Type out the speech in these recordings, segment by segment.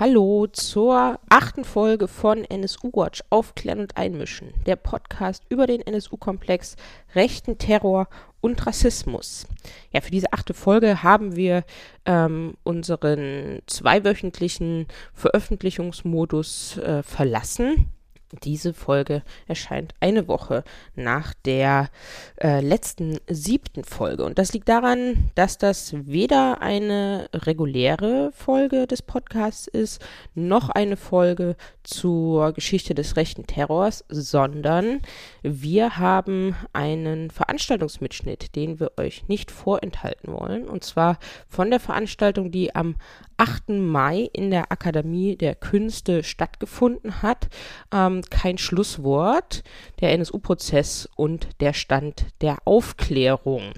Hallo zur achten Folge von NSU Watch Aufklären und Einmischen, der Podcast über den NSU-Komplex, rechten Terror und Rassismus. Ja, für diese achte Folge haben wir ähm, unseren zweiwöchentlichen Veröffentlichungsmodus äh, verlassen. Diese Folge erscheint eine Woche nach der äh, letzten siebten Folge. Und das liegt daran, dass das weder eine reguläre Folge des Podcasts ist, noch eine Folge zur Geschichte des rechten Terrors, sondern wir haben einen Veranstaltungsmitschnitt, den wir euch nicht vorenthalten wollen. Und zwar von der Veranstaltung, die am 8. Mai in der Akademie der Künste stattgefunden hat. Ähm, kein Schlusswort, der NSU-Prozess und der Stand der Aufklärung.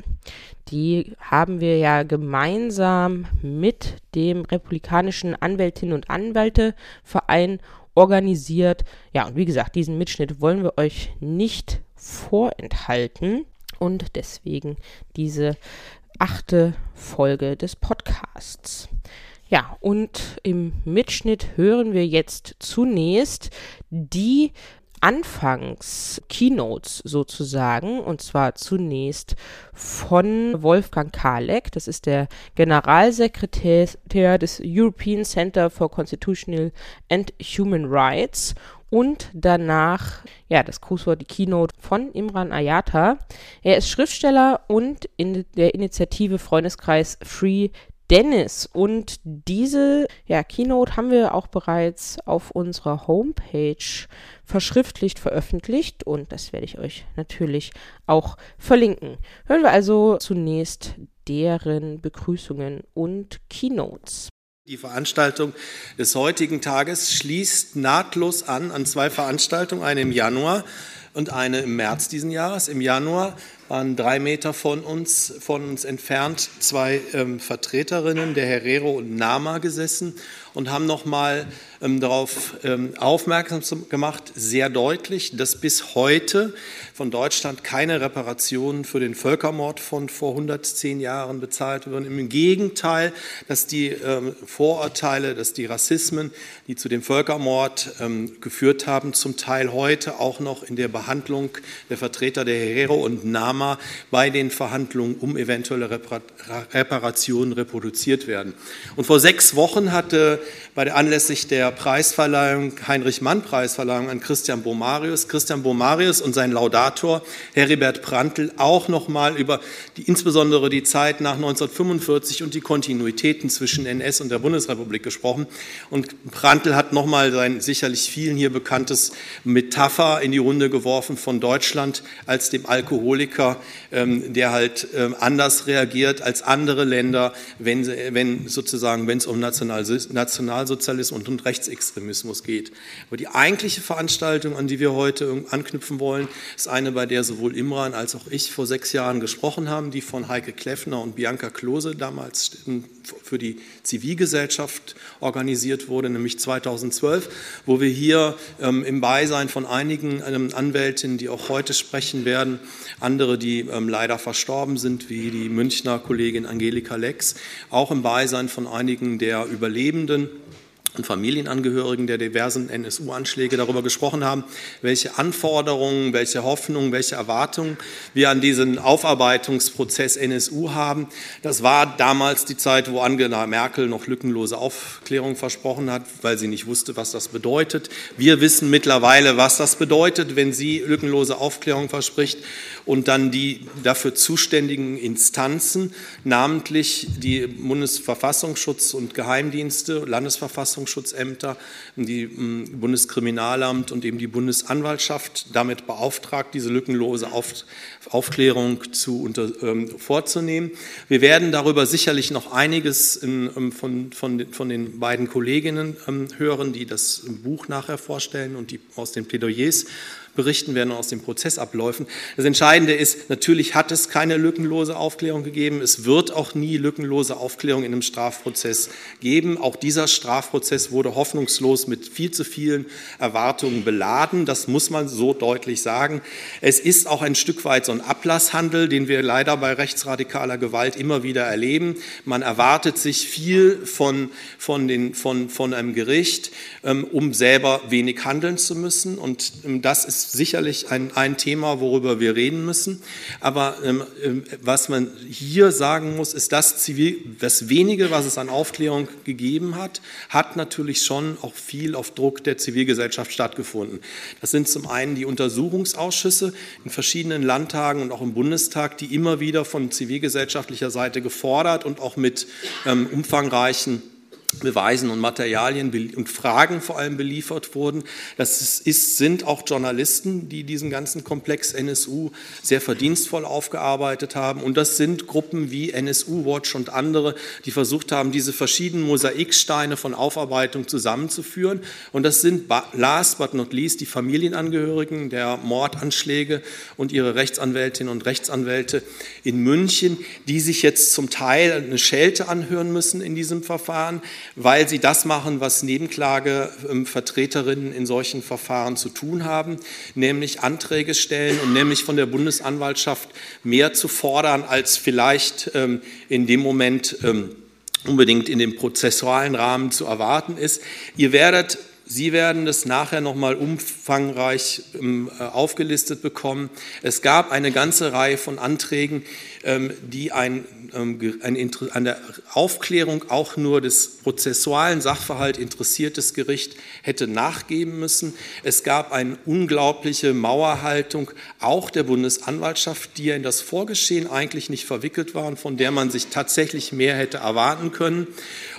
Die haben wir ja gemeinsam mit dem Republikanischen Anwältinnen und Anwälteverein organisiert. Ja, und wie gesagt, diesen Mitschnitt wollen wir euch nicht vorenthalten und deswegen diese achte Folge des Podcasts. Ja, und im Mitschnitt hören wir jetzt zunächst die Anfangs-Keynotes sozusagen, und zwar zunächst von Wolfgang Kalek, das ist der Generalsekretär des European Center for Constitutional and Human Rights und danach, ja, das Grußwort, die Keynote von Imran Ayata. Er ist Schriftsteller und in der Initiative Freundeskreis Free Dennis. Und diese ja, Keynote haben wir auch bereits auf unserer Homepage verschriftlicht veröffentlicht und das werde ich euch natürlich auch verlinken. Hören wir also zunächst deren Begrüßungen und Keynotes. Die Veranstaltung des heutigen Tages schließt nahtlos an an zwei Veranstaltungen, eine im Januar und eine im März diesen Jahres. Im Januar waren drei Meter von uns, von uns entfernt zwei ähm, Vertreterinnen, der Herrero und Nama, gesessen und haben nochmal ähm, darauf ähm, aufmerksam gemacht, sehr deutlich, dass bis heute von Deutschland keine Reparationen für den Völkermord von vor 110 Jahren bezahlt werden. Im Gegenteil, dass die ähm, Vorurteile, dass die Rassismen, die zu dem Völkermord ähm, geführt haben, zum Teil heute auch noch in der Behandlung der Vertreter der Herero und Nama bei den Verhandlungen um eventuelle Reparationen reproduziert werden. Und vor sechs Wochen hatte bei der anlässlich der Preisverleihung, Heinrich-Mann-Preisverleihung an Christian Bomarius, Christian Bomarius und sein Laudator Heribert Prantl auch nochmal über die, insbesondere die Zeit nach 1945 und die Kontinuitäten zwischen NS und der Bundesrepublik gesprochen. Und Prantl hat nochmal sein sicherlich vielen hier bekanntes Metapher in die Runde geworfen von Deutschland als dem Alkoholiker, ähm, der halt ähm, anders reagiert als andere Länder, wenn, wenn sozusagen, wenn es um National Nationalsozialismus und Rechtsextremismus geht. Aber die eigentliche Veranstaltung, an die wir heute anknüpfen wollen, ist eine, bei der sowohl Imran als auch ich vor sechs Jahren gesprochen haben, die von Heike Kleffner und Bianca Klose damals für die Zivilgesellschaft organisiert wurde, nämlich 2012, wo wir hier ähm, im Beisein von einigen ähm, Anwältinnen, die auch heute sprechen werden, andere, die ähm, leider verstorben sind, wie die Münchner Kollegin Angelika Lex, auch im Beisein von einigen der Überlebenden und Familienangehörigen der diversen NSU-Anschläge darüber gesprochen haben, welche Anforderungen, welche Hoffnungen, welche Erwartungen wir an diesen Aufarbeitungsprozess NSU haben. Das war damals die Zeit, wo Angela Merkel noch lückenlose Aufklärung versprochen hat, weil sie nicht wusste, was das bedeutet. Wir wissen mittlerweile, was das bedeutet, wenn sie lückenlose Aufklärung verspricht und dann die dafür zuständigen Instanzen, namentlich die Bundesverfassungsschutz und Geheimdienste, Landesverfassungsschutzämter, die mm, Bundeskriminalamt und eben die Bundesanwaltschaft damit beauftragt, diese lückenlose Auf, Aufklärung zu unter, ähm, vorzunehmen. Wir werden darüber sicherlich noch einiges in, ähm, von, von, von, den beiden Kolleginnen ähm, hören, die das Buch nachher vorstellen und die aus den Plädoyers berichten werden aus den Prozessabläufen. Das Entscheidende ist, natürlich hat es keine lückenlose Aufklärung gegeben. Es wird auch nie lückenlose Aufklärung in einem Strafprozess geben. Auch dieser Strafprozess Prozess wurde hoffnungslos mit viel zu vielen Erwartungen beladen. Das muss man so deutlich sagen. Es ist auch ein Stück weit so ein Ablasshandel, den wir leider bei rechtsradikaler Gewalt immer wieder erleben. Man erwartet sich viel von, von, den, von, von einem Gericht, ähm, um selber wenig handeln zu müssen. Und ähm, das ist sicherlich ein, ein Thema, worüber wir reden müssen. Aber ähm, was man hier sagen muss, ist, dass Zivil, das wenige, was es an Aufklärung gegeben hat, hat natürlich schon auch viel auf Druck der Zivilgesellschaft stattgefunden. Das sind zum einen die Untersuchungsausschüsse in verschiedenen Landtagen und auch im Bundestag, die immer wieder von zivilgesellschaftlicher Seite gefordert und auch mit ähm, umfangreichen Beweisen und Materialien und Fragen vor allem beliefert wurden. Das ist, sind auch Journalisten, die diesen ganzen Komplex NSU sehr verdienstvoll aufgearbeitet haben. Und das sind Gruppen wie NSU Watch und andere, die versucht haben, diese verschiedenen Mosaiksteine von Aufarbeitung zusammenzuführen. Und das sind last but not least die Familienangehörigen der Mordanschläge und ihre Rechtsanwältinnen und Rechtsanwälte in München, die sich jetzt zum Teil eine Schelte anhören müssen in diesem Verfahren weil sie das machen, was Nebenklagevertreterinnen in solchen Verfahren zu tun haben, nämlich Anträge stellen und nämlich von der Bundesanwaltschaft mehr zu fordern, als vielleicht ähm, in dem Moment ähm, unbedingt in dem prozessualen Rahmen zu erwarten ist. Ihr werdet Sie werden das nachher nochmal umfangreich ähm, aufgelistet bekommen. Es gab eine ganze Reihe von Anträgen, die ein, ähm, ein, an der Aufklärung auch nur des prozessualen Sachverhalt interessiertes Gericht hätte nachgeben müssen. Es gab eine unglaubliche Mauerhaltung auch der Bundesanwaltschaft, die ja in das Vorgeschehen eigentlich nicht verwickelt war und von der man sich tatsächlich mehr hätte erwarten können.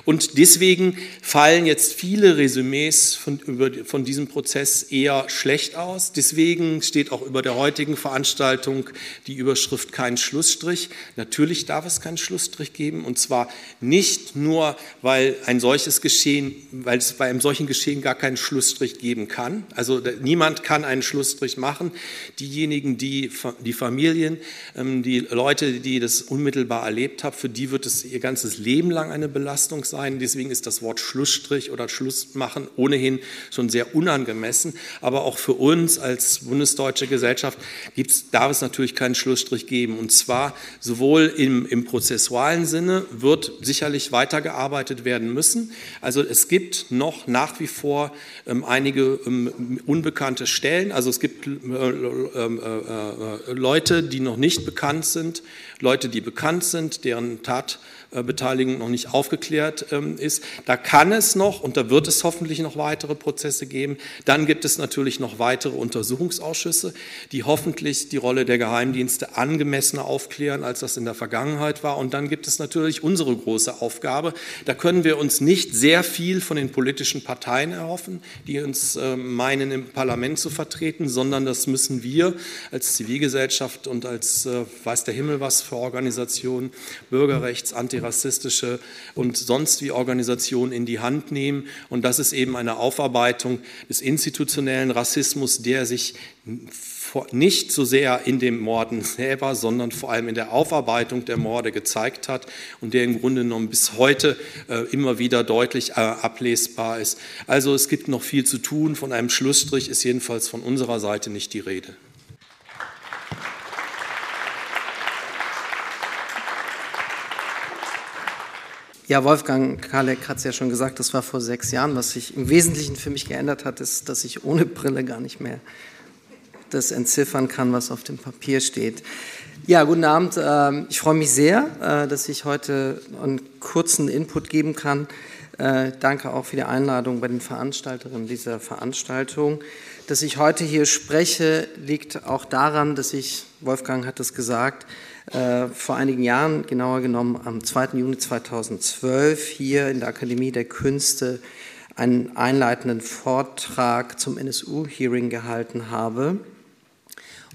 Und deswegen fallen jetzt viele Resümees von, über, von diesem Prozess eher schlecht aus. Deswegen steht auch über der heutigen Veranstaltung die Überschrift kein Schlussstrich. Natürlich darf es keinen Schlussstrich geben und zwar nicht nur, weil ein solches Geschehen, weil es bei einem solchen Geschehen gar keinen Schlussstrich geben kann. Also niemand kann einen Schlussstrich machen. Diejenigen, die die Familien, ähm, die Leute, die das unmittelbar erlebt haben, für die wird es ihr ganzes Leben lang eine Belastung sein. Deswegen ist das Wort Schlussstrich oder Schlussmachen ohnehin schon sehr unangemessen. Aber auch für uns als bundesdeutsche Gesellschaft gibt's, darf es natürlich keinen Schlussstrich geben. Und zwar sowohl im, im prozessualen Sinne wird sicherlich weitergearbeitet werden müssen. Also es gibt noch nach wie vor ähm, einige ähm, unbekannte Stellen. Also es gibt äh, äh, äh, Leute, die noch nicht bekannt sind, Leute, die bekannt sind, deren Tat Beteiligung noch nicht aufgeklärt ähm, ist. Da kann es noch und da wird es hoffentlich noch weitere Prozesse geben. Dann gibt es natürlich noch weitere Untersuchungsausschüsse, die hoffentlich die Rolle der Geheimdienste angemessener aufklären, als das in der Vergangenheit war. Und dann gibt es natürlich unsere große Aufgabe. Da können wir uns nicht sehr viel von den politischen Parteien erhoffen, die uns ähm, meinen, im Parlament zu vertreten, sondern das müssen wir als Zivilgesellschaft und als äh, weiß der Himmel was für Organisationen, Bürgerrechts, Anti antirassistische und sonst wie Organisationen in die Hand nehmen. Und das ist eben eine Aufarbeitung des institutionellen Rassismus, der sich nicht so sehr in dem Morden selber, sondern vor allem in der Aufarbeitung der Morde gezeigt hat und der im Grunde genommen bis heute äh, immer wieder deutlich äh, ablesbar ist. Also es gibt noch viel zu tun. Von einem Schlussstrich ist jedenfalls von unserer Seite nicht die Rede. Ja, Wolfgang Kalek hat es ja schon gesagt, das war vor sechs Jahren. Was sich im Wesentlichen für mich geändert hat, ist, dass ich ohne Brille gar nicht mehr das entziffern kann, was auf dem Papier steht. Ja, guten Abend. Ähm, ich freue mich sehr, äh, dass ich heute einen kurzen Input geben kann. Äh, danke auch für die Einladung bei den Veranstalterinnen dieser Veranstaltung. Dass ich heute hier spreche, liegt auch daran, dass ich, Wolfgang hat es gesagt, äh, vor einigen Jahren, genauer genommen am 2. Juni 2012, hier in der Akademie der Künste einen einleitenden Vortrag zum NSU-Hearing gehalten habe.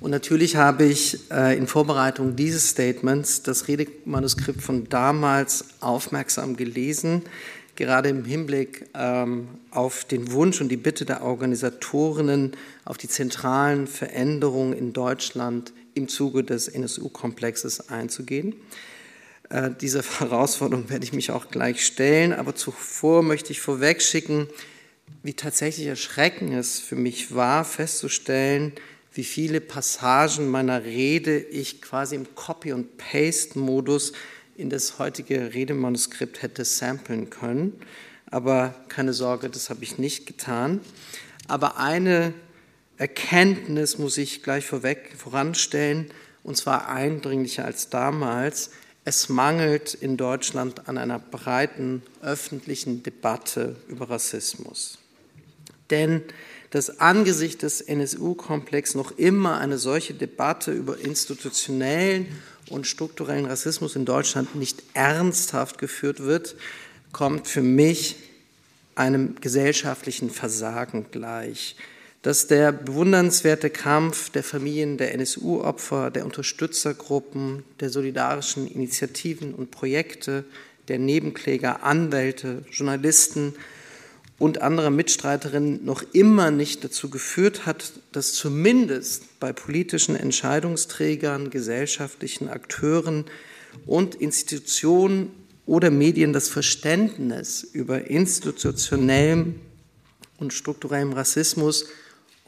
Und natürlich habe ich äh, in Vorbereitung dieses Statements das Redemanuskript von damals aufmerksam gelesen, gerade im Hinblick ähm, auf den Wunsch und die Bitte der Organisatorinnen auf die zentralen Veränderungen in Deutschland im Zuge des NSU-Komplexes einzugehen. Äh, dieser Herausforderung werde ich mich auch gleich stellen, aber zuvor möchte ich vorwegschicken, wie tatsächlich erschreckend es für mich war, festzustellen, wie viele Passagen meiner Rede ich quasi im Copy- und Paste-Modus in das heutige Redemanuskript hätte samplen können. Aber keine Sorge, das habe ich nicht getan. Aber eine Erkenntnis muss ich gleich vorweg voranstellen, und zwar eindringlicher als damals. Es mangelt in Deutschland an einer breiten öffentlichen Debatte über Rassismus. Denn dass angesichts des NSU-Komplex noch immer eine solche Debatte über institutionellen und strukturellen Rassismus in Deutschland nicht ernsthaft geführt wird, kommt für mich einem gesellschaftlichen Versagen gleich. Dass der bewundernswerte Kampf der Familien der NSU-Opfer, der Unterstützergruppen, der solidarischen Initiativen und Projekte, der Nebenkläger, Anwälte, Journalisten und anderer Mitstreiterinnen noch immer nicht dazu geführt hat, dass zumindest bei politischen Entscheidungsträgern, gesellschaftlichen Akteuren und Institutionen oder Medien das Verständnis über institutionellem und strukturellem Rassismus,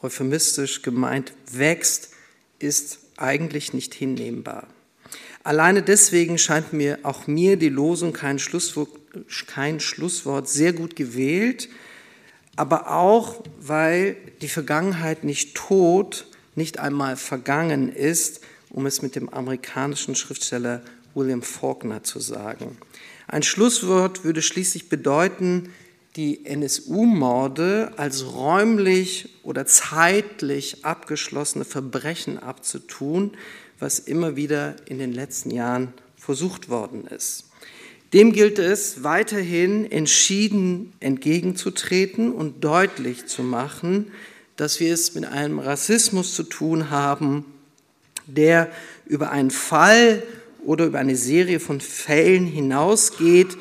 euphemistisch gemeint, wächst, ist eigentlich nicht hinnehmbar. Alleine deswegen scheint mir auch mir die Losung kein Schlusswort, kein Schlusswort sehr gut gewählt, aber auch, weil die Vergangenheit nicht tot, nicht einmal vergangen ist, um es mit dem amerikanischen Schriftsteller William Faulkner zu sagen. Ein Schlusswort würde schließlich bedeuten, die NSU-Morde als räumlich oder zeitlich abgeschlossene Verbrechen abzutun, was immer wieder in den letzten Jahren versucht worden ist. Dem gilt es weiterhin entschieden entgegenzutreten und deutlich zu machen, dass wir es mit einem Rassismus zu tun haben, der über einen Fall oder über eine Serie von Fällen hinausgeht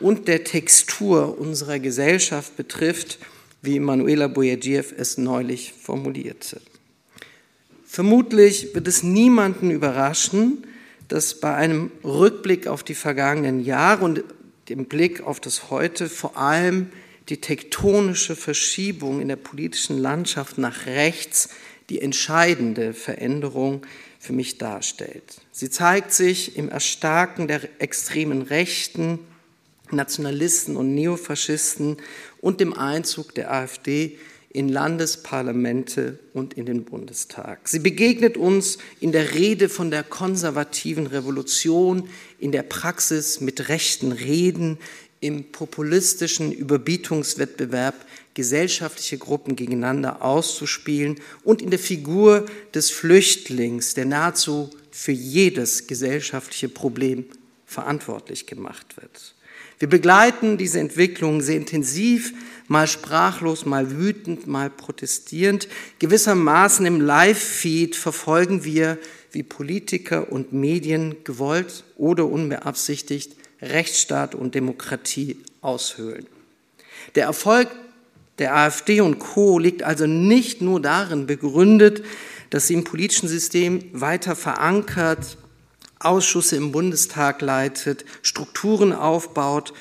und der Textur unserer Gesellschaft betrifft, wie Manuela Boyadjiev es neulich formulierte. Vermutlich wird es niemanden überraschen, dass bei einem Rückblick auf die vergangenen Jahre und dem Blick auf das Heute vor allem die tektonische Verschiebung in der politischen Landschaft nach rechts die entscheidende Veränderung für mich darstellt. Sie zeigt sich im Erstarken der extremen Rechten, Nationalisten und Neofaschisten und dem Einzug der AfD in Landesparlamente und in den Bundestag. Sie begegnet uns in der Rede von der konservativen Revolution, in der Praxis mit rechten Reden, im populistischen Überbietungswettbewerb gesellschaftliche Gruppen gegeneinander auszuspielen und in der Figur des Flüchtlings, der nahezu für jedes gesellschaftliche Problem verantwortlich gemacht wird. Wir begleiten diese Entwicklung sehr intensiv, mal sprachlos, mal wütend, mal protestierend. Gewissermaßen im Live-Feed verfolgen wir, wie Politiker und Medien gewollt oder unbeabsichtigt Rechtsstaat und Demokratie aushöhlen. Der Erfolg der AfD und Co. liegt also nicht nur darin begründet, dass sie im politischen System weiter verankert, Ausschüsse im Bundestag leitet, Strukturen aufbaut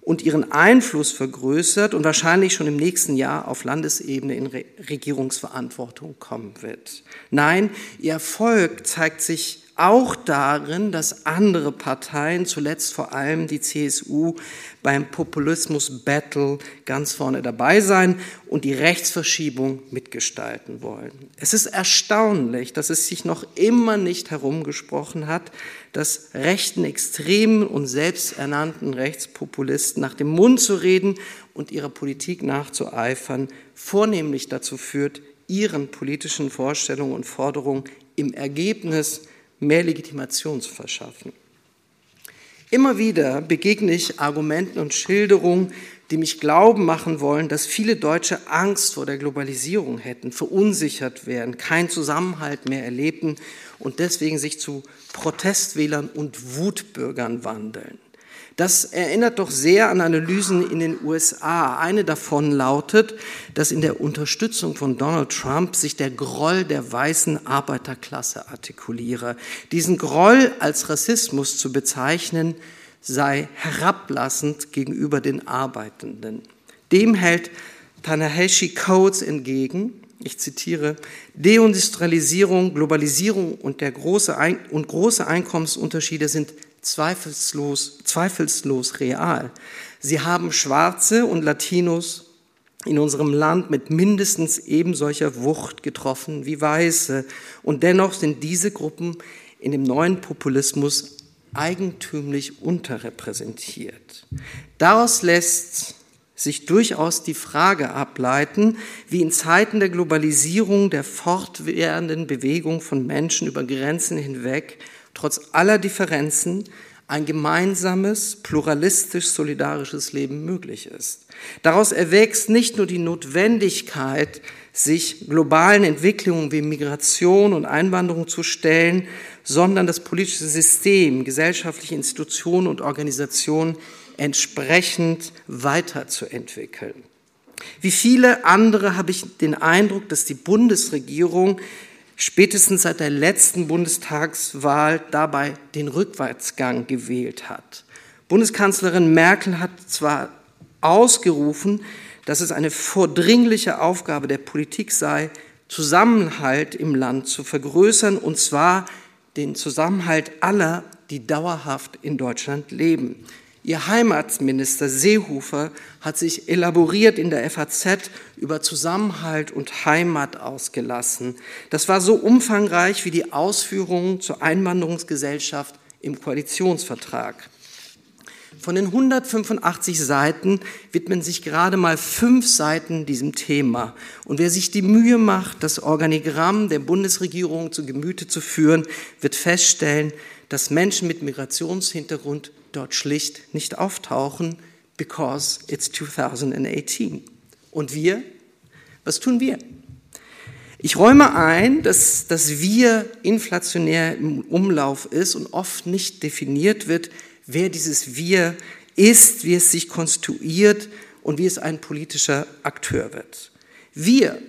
und ihren Einfluss vergrößert und wahrscheinlich schon im nächsten Jahr auf Landesebene in Regierungsverantwortung kommen wird. Nein, ihr Erfolg zeigt sich auch darin, dass andere Parteien, zuletzt vor allem die CSU, beim Populismus-Battle ganz vorne dabei sein und die Rechtsverschiebung mitgestalten wollen. Es ist erstaunlich, dass es sich noch immer nicht herumgesprochen hat, dass rechten Extremen und selbsternannten Rechtspopulisten nach dem Mund zu reden und ihrer Politik nachzueifern, vornehmlich dazu führt, ihren politischen Vorstellungen und Forderungen im Ergebnis mehr Legitimation zu verschaffen. Immer wieder begegne ich Argumenten und Schilderungen, die mich glauben machen wollen, dass viele Deutsche Angst vor der Globalisierung hätten, verunsichert wären, keinen Zusammenhalt mehr erlebten und deswegen sich zu Protestwählern und Wutbürgern wandeln. Das erinnert doch sehr an Analysen in den USA. Eine davon lautet, dass in der Unterstützung von Donald Trump sich der Groll der weißen Arbeiterklasse artikuliere. Diesen Groll als Rassismus zu bezeichnen, sei herablassend gegenüber den Arbeitenden. Dem hält Tanahashi Coates entgegen, ich zitiere, Deindustrialisierung, Globalisierung und, der große Ein und große Einkommensunterschiede sind zweifellos, zweifellos real. Sie haben Schwarze und Latinos in unserem Land mit mindestens eben solcher Wucht getroffen wie Weiße. Und dennoch sind diese Gruppen in dem neuen Populismus eigentümlich unterrepräsentiert. Daraus lässt sich durchaus die Frage ableiten, wie in Zeiten der Globalisierung, der fortwährenden Bewegung von Menschen über Grenzen hinweg, trotz aller Differenzen ein gemeinsames, pluralistisch-solidarisches Leben möglich ist. Daraus erwächst nicht nur die Notwendigkeit, sich globalen Entwicklungen wie Migration und Einwanderung zu stellen, sondern das politische System, gesellschaftliche Institutionen und Organisationen entsprechend weiterzuentwickeln. Wie viele andere habe ich den Eindruck, dass die Bundesregierung spätestens seit der letzten Bundestagswahl dabei den Rückwärtsgang gewählt hat. Bundeskanzlerin Merkel hat zwar ausgerufen, dass es eine vordringliche Aufgabe der Politik sei, Zusammenhalt im Land zu vergrößern, und zwar den Zusammenhalt aller, die dauerhaft in Deutschland leben. Ihr Heimatminister Seehofer hat sich elaboriert in der FAZ über Zusammenhalt und Heimat ausgelassen. Das war so umfangreich wie die Ausführungen zur Einwanderungsgesellschaft im Koalitionsvertrag. Von den 185 Seiten widmen sich gerade mal fünf Seiten diesem Thema. Und wer sich die Mühe macht, das Organigramm der Bundesregierung zu Gemüte zu führen, wird feststellen, dass Menschen mit Migrationshintergrund dort schlicht nicht auftauchen, because it's 2018. Und wir? Was tun wir? Ich räume ein, dass das Wir inflationär im Umlauf ist und oft nicht definiert wird, wer dieses Wir ist, wie es sich konstruiert und wie es ein politischer Akteur wird. Wir,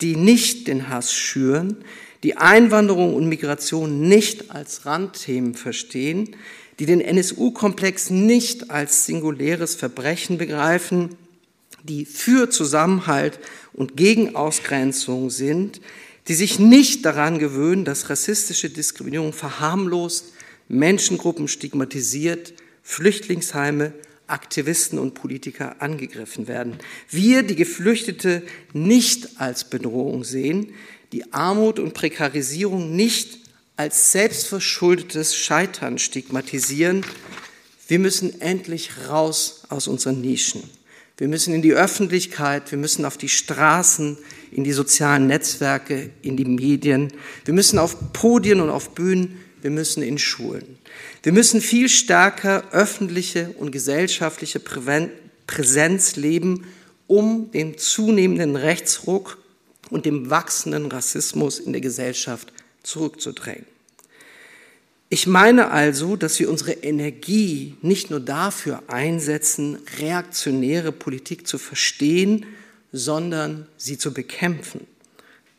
die nicht den Hass schüren, die Einwanderung und Migration nicht als Randthemen verstehen, die den NSU-Komplex nicht als singuläres Verbrechen begreifen, die für Zusammenhalt und gegen Ausgrenzung sind, die sich nicht daran gewöhnen, dass rassistische Diskriminierung verharmlost, Menschengruppen stigmatisiert, Flüchtlingsheime, Aktivisten und Politiker angegriffen werden. Wir, die Geflüchtete, nicht als Bedrohung sehen, die Armut und Prekarisierung nicht als selbstverschuldetes Scheitern stigmatisieren. Wir müssen endlich raus aus unseren Nischen. Wir müssen in die Öffentlichkeit, wir müssen auf die Straßen, in die sozialen Netzwerke, in die Medien. Wir müssen auf Podien und auf Bühnen, wir müssen in Schulen. Wir müssen viel stärker öffentliche und gesellschaftliche Präsenz leben, um den zunehmenden Rechtsruck und dem wachsenden Rassismus in der Gesellschaft zurückzudrängen. Ich meine also, dass wir unsere Energie nicht nur dafür einsetzen, reaktionäre Politik zu verstehen, sondern sie zu bekämpfen.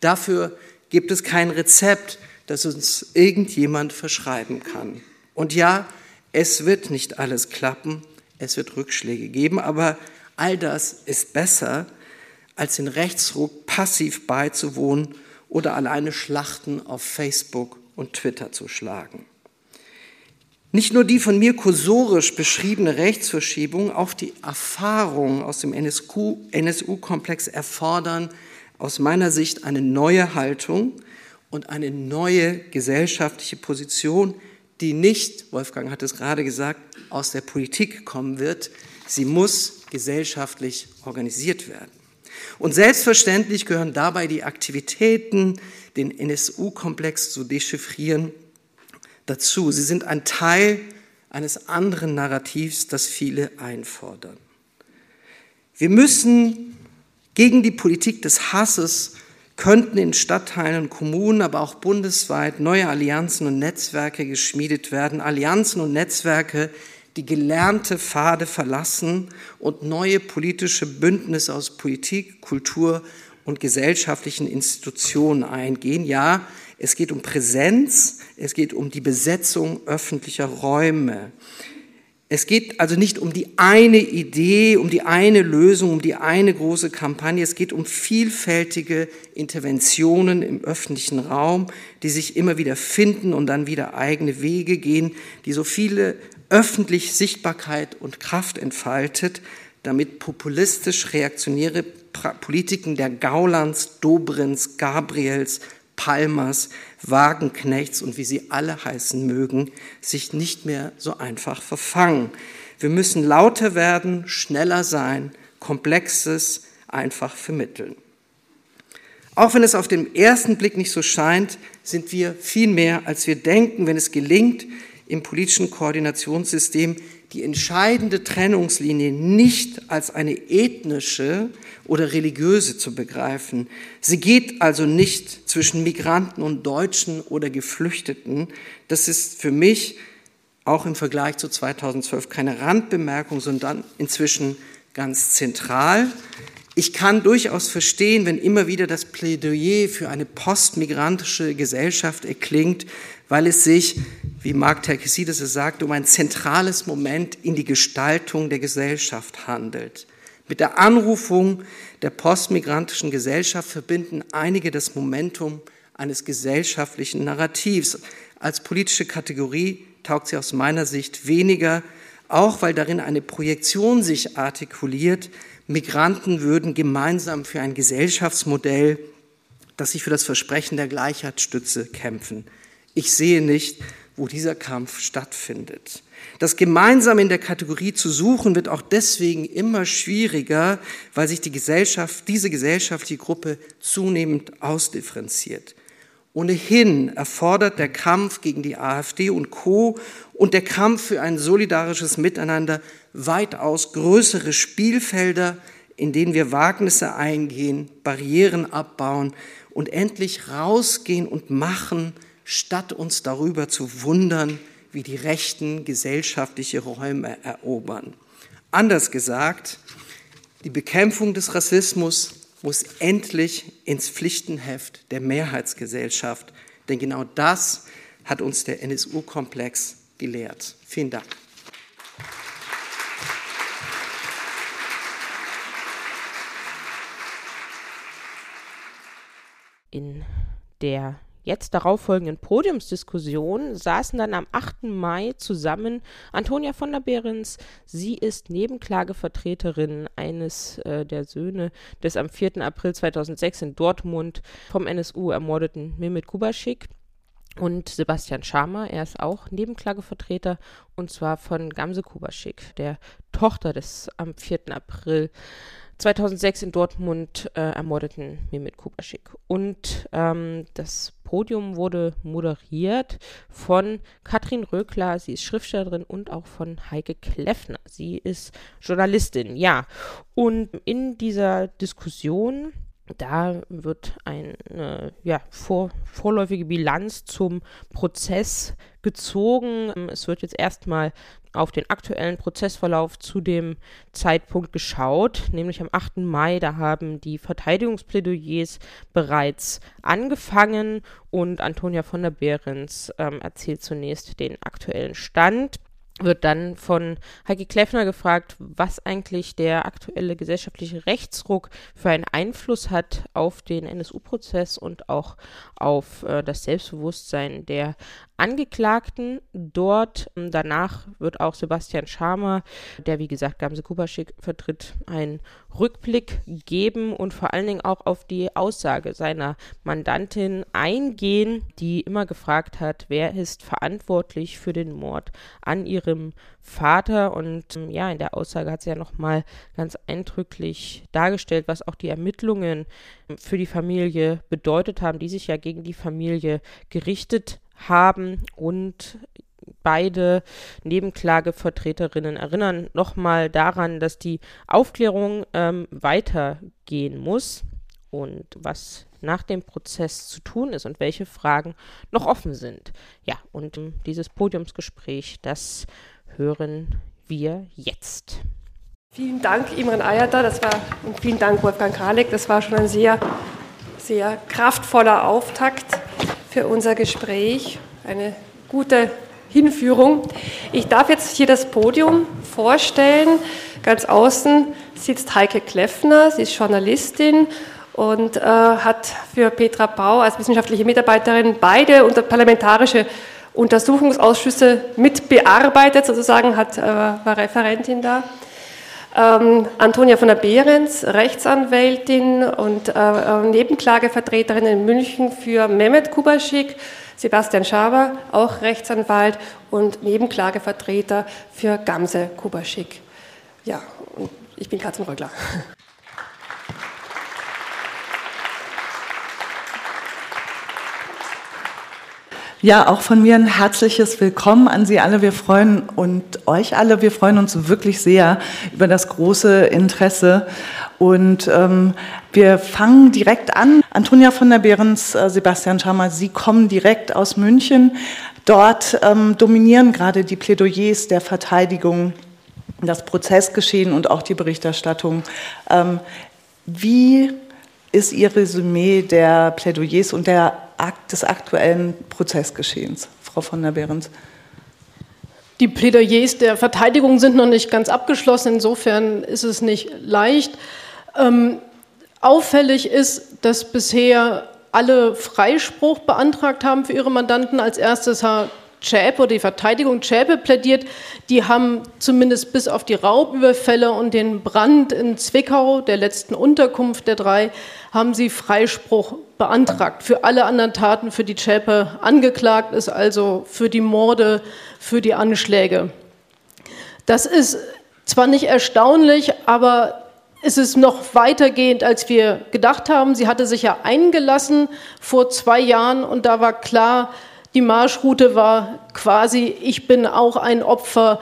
Dafür gibt es kein Rezept, das uns irgendjemand verschreiben kann. Und ja, es wird nicht alles klappen, es wird Rückschläge geben, aber all das ist besser, als den Rechtsruck passiv beizuwohnen oder alleine Schlachten auf Facebook und Twitter zu schlagen. Nicht nur die von mir kursorisch beschriebene Rechtsverschiebung, auch die Erfahrungen aus dem NSU-Komplex erfordern aus meiner Sicht eine neue Haltung und eine neue gesellschaftliche Position, die nicht, Wolfgang hat es gerade gesagt, aus der Politik kommen wird. Sie muss gesellschaftlich organisiert werden. Und selbstverständlich gehören dabei die Aktivitäten, den NSU-Komplex zu dechiffrieren, dazu. Sie sind ein Teil eines anderen Narrativs, das viele einfordern. Wir müssen gegen die Politik des Hasses könnten in Stadtteilen und Kommunen, aber auch bundesweit neue Allianzen und Netzwerke geschmiedet werden. Allianzen und Netzwerke, die gelernte Pfade verlassen und neue politische Bündnisse aus Politik, Kultur und gesellschaftlichen Institutionen eingehen. Ja, es geht um Präsenz, es geht um die Besetzung öffentlicher Räume. Es geht also nicht um die eine Idee, um die eine Lösung, um die eine große Kampagne. Es geht um vielfältige Interventionen im öffentlichen Raum, die sich immer wieder finden und dann wieder eigene Wege gehen, die so viele öffentlich Sichtbarkeit und Kraft entfaltet, damit populistisch reaktionäre Politiken der Gaulands, Dobrins, Gabriels, Palmers, Wagenknechts und wie sie alle heißen mögen, sich nicht mehr so einfach verfangen. Wir müssen lauter werden, schneller sein, Komplexes einfach vermitteln. Auch wenn es auf den ersten Blick nicht so scheint, sind wir viel mehr, als wir denken, wenn es gelingt, im politischen Koordinationssystem die entscheidende Trennungslinie nicht als eine ethnische oder religiöse zu begreifen. Sie geht also nicht zwischen Migranten und Deutschen oder Geflüchteten. Das ist für mich auch im Vergleich zu 2012 keine Randbemerkung, sondern inzwischen ganz zentral. Ich kann durchaus verstehen, wenn immer wieder das Plädoyer für eine postmigrantische Gesellschaft erklingt, weil es sich, wie Mark Terkesides es sagt, um ein zentrales Moment in die Gestaltung der Gesellschaft handelt. Mit der Anrufung der postmigrantischen Gesellschaft verbinden einige das Momentum eines gesellschaftlichen Narrativs. Als politische Kategorie taugt sie aus meiner Sicht weniger, auch weil darin eine Projektion sich artikuliert, Migranten würden gemeinsam für ein Gesellschaftsmodell, das sich für das Versprechen der Gleichheitsstütze kämpfen. Ich sehe nicht, wo dieser Kampf stattfindet. Das gemeinsam in der Kategorie zu suchen wird auch deswegen immer schwieriger, weil sich die Gesellschaft, diese gesellschaftliche Gruppe zunehmend ausdifferenziert. Ohnehin erfordert der Kampf gegen die AfD und Co. und der Kampf für ein solidarisches Miteinander weitaus größere Spielfelder, in denen wir Wagnisse eingehen, Barrieren abbauen und endlich rausgehen und machen, statt uns darüber zu wundern, wie die Rechten gesellschaftliche Räume erobern. Anders gesagt, die Bekämpfung des Rassismus muss endlich ins Pflichtenheft der Mehrheitsgesellschaft, denn genau das hat uns der NSU-Komplex gelehrt. Vielen Dank. In der jetzt darauffolgenden Podiumsdiskussion saßen dann am 8. Mai zusammen Antonia von der Behrens. Sie ist Nebenklagevertreterin eines äh, der Söhne des am 4. April 2006 in Dortmund vom NSU ermordeten Mehmet Kubaschik und Sebastian Schamer, er ist auch Nebenklagevertreter und zwar von Gamse Kubaschik, der Tochter des am 4. April 2006 in Dortmund äh, ermordeten Mehmet Kubaschik. Und ähm, das Podium wurde moderiert von Katrin Rökler, sie ist Schriftstellerin und auch von Heike Kleffner. Sie ist Journalistin, ja. Und in dieser Diskussion da wird eine ja, vor, vorläufige Bilanz zum Prozess gezogen. Es wird jetzt erstmal auf den aktuellen Prozessverlauf zu dem Zeitpunkt geschaut, nämlich am 8. Mai, da haben die Verteidigungsplädoyers bereits angefangen und Antonia von der Behrens ähm, erzählt zunächst den aktuellen Stand wird dann von Heike Kleffner gefragt, was eigentlich der aktuelle gesellschaftliche Rechtsruck für einen Einfluss hat auf den NSU-Prozess und auch auf äh, das Selbstbewusstsein der Angeklagten dort. Danach wird auch Sebastian Schamer, der wie gesagt Gamse Kubaschik vertritt, einen Rückblick geben und vor allen Dingen auch auf die Aussage seiner Mandantin eingehen, die immer gefragt hat, wer ist verantwortlich für den Mord an ihrem Vater. Und ähm, ja, in der Aussage hat sie ja nochmal ganz eindrücklich dargestellt, was auch die Ermittlungen für die Familie bedeutet haben, die sich ja gegen die Familie gerichtet haben und beide Nebenklagevertreterinnen erinnern nochmal daran, dass die Aufklärung ähm, weitergehen muss und was nach dem Prozess zu tun ist und welche Fragen noch offen sind. Ja, und ähm, dieses Podiumsgespräch, das hören wir jetzt. Vielen Dank, Imran Ayata, das war, und vielen Dank, Wolfgang Kralik. Das war schon ein sehr, sehr kraftvoller Auftakt für unser Gespräch. Eine gute Hinführung. Ich darf jetzt hier das Podium vorstellen. Ganz außen sitzt Heike Kleffner, sie ist Journalistin und äh, hat für Petra Bau als wissenschaftliche Mitarbeiterin beide unter parlamentarische Untersuchungsausschüsse mitbearbeitet, sozusagen, hat, äh, war Referentin da. Ähm, Antonia von der Behrens, Rechtsanwältin und äh, äh, Nebenklagevertreterin in München für Mehmet Kubaschik, Sebastian Schaber, auch Rechtsanwalt und Nebenklagevertreter für Gamse Kubaschik. Ja, ich bin Katrin Ja, auch von mir ein herzliches Willkommen an Sie alle. Wir freuen und euch alle. Wir freuen uns wirklich sehr über das große Interesse. Und ähm, wir fangen direkt an. Antonia von der Behrens, äh, Sebastian Schammer, Sie kommen direkt aus München. Dort ähm, dominieren gerade die Plädoyers der Verteidigung, das Prozessgeschehen und auch die Berichterstattung. Ähm, wie ist Ihr Resümee der Plädoyers und der des aktuellen Prozessgeschehens. Frau von der Behrens. Die Plädoyers der Verteidigung sind noch nicht ganz abgeschlossen. Insofern ist es nicht leicht. Ähm, auffällig ist, dass bisher alle Freispruch beantragt haben für ihre Mandanten. Als erstes Herr Schäpe oder die Verteidigung Schäpe plädiert. Die haben zumindest bis auf die Raubüberfälle und den Brand in Zwickau, der letzten Unterkunft der drei, haben sie Freispruch beantragt. Für alle anderen Taten, für die Schäpe angeklagt ist, also für die Morde, für die Anschläge. Das ist zwar nicht erstaunlich, aber es ist noch weitergehend, als wir gedacht haben. Sie hatte sich ja eingelassen vor zwei Jahren und da war klar, die Marschroute war quasi, ich bin auch ein Opfer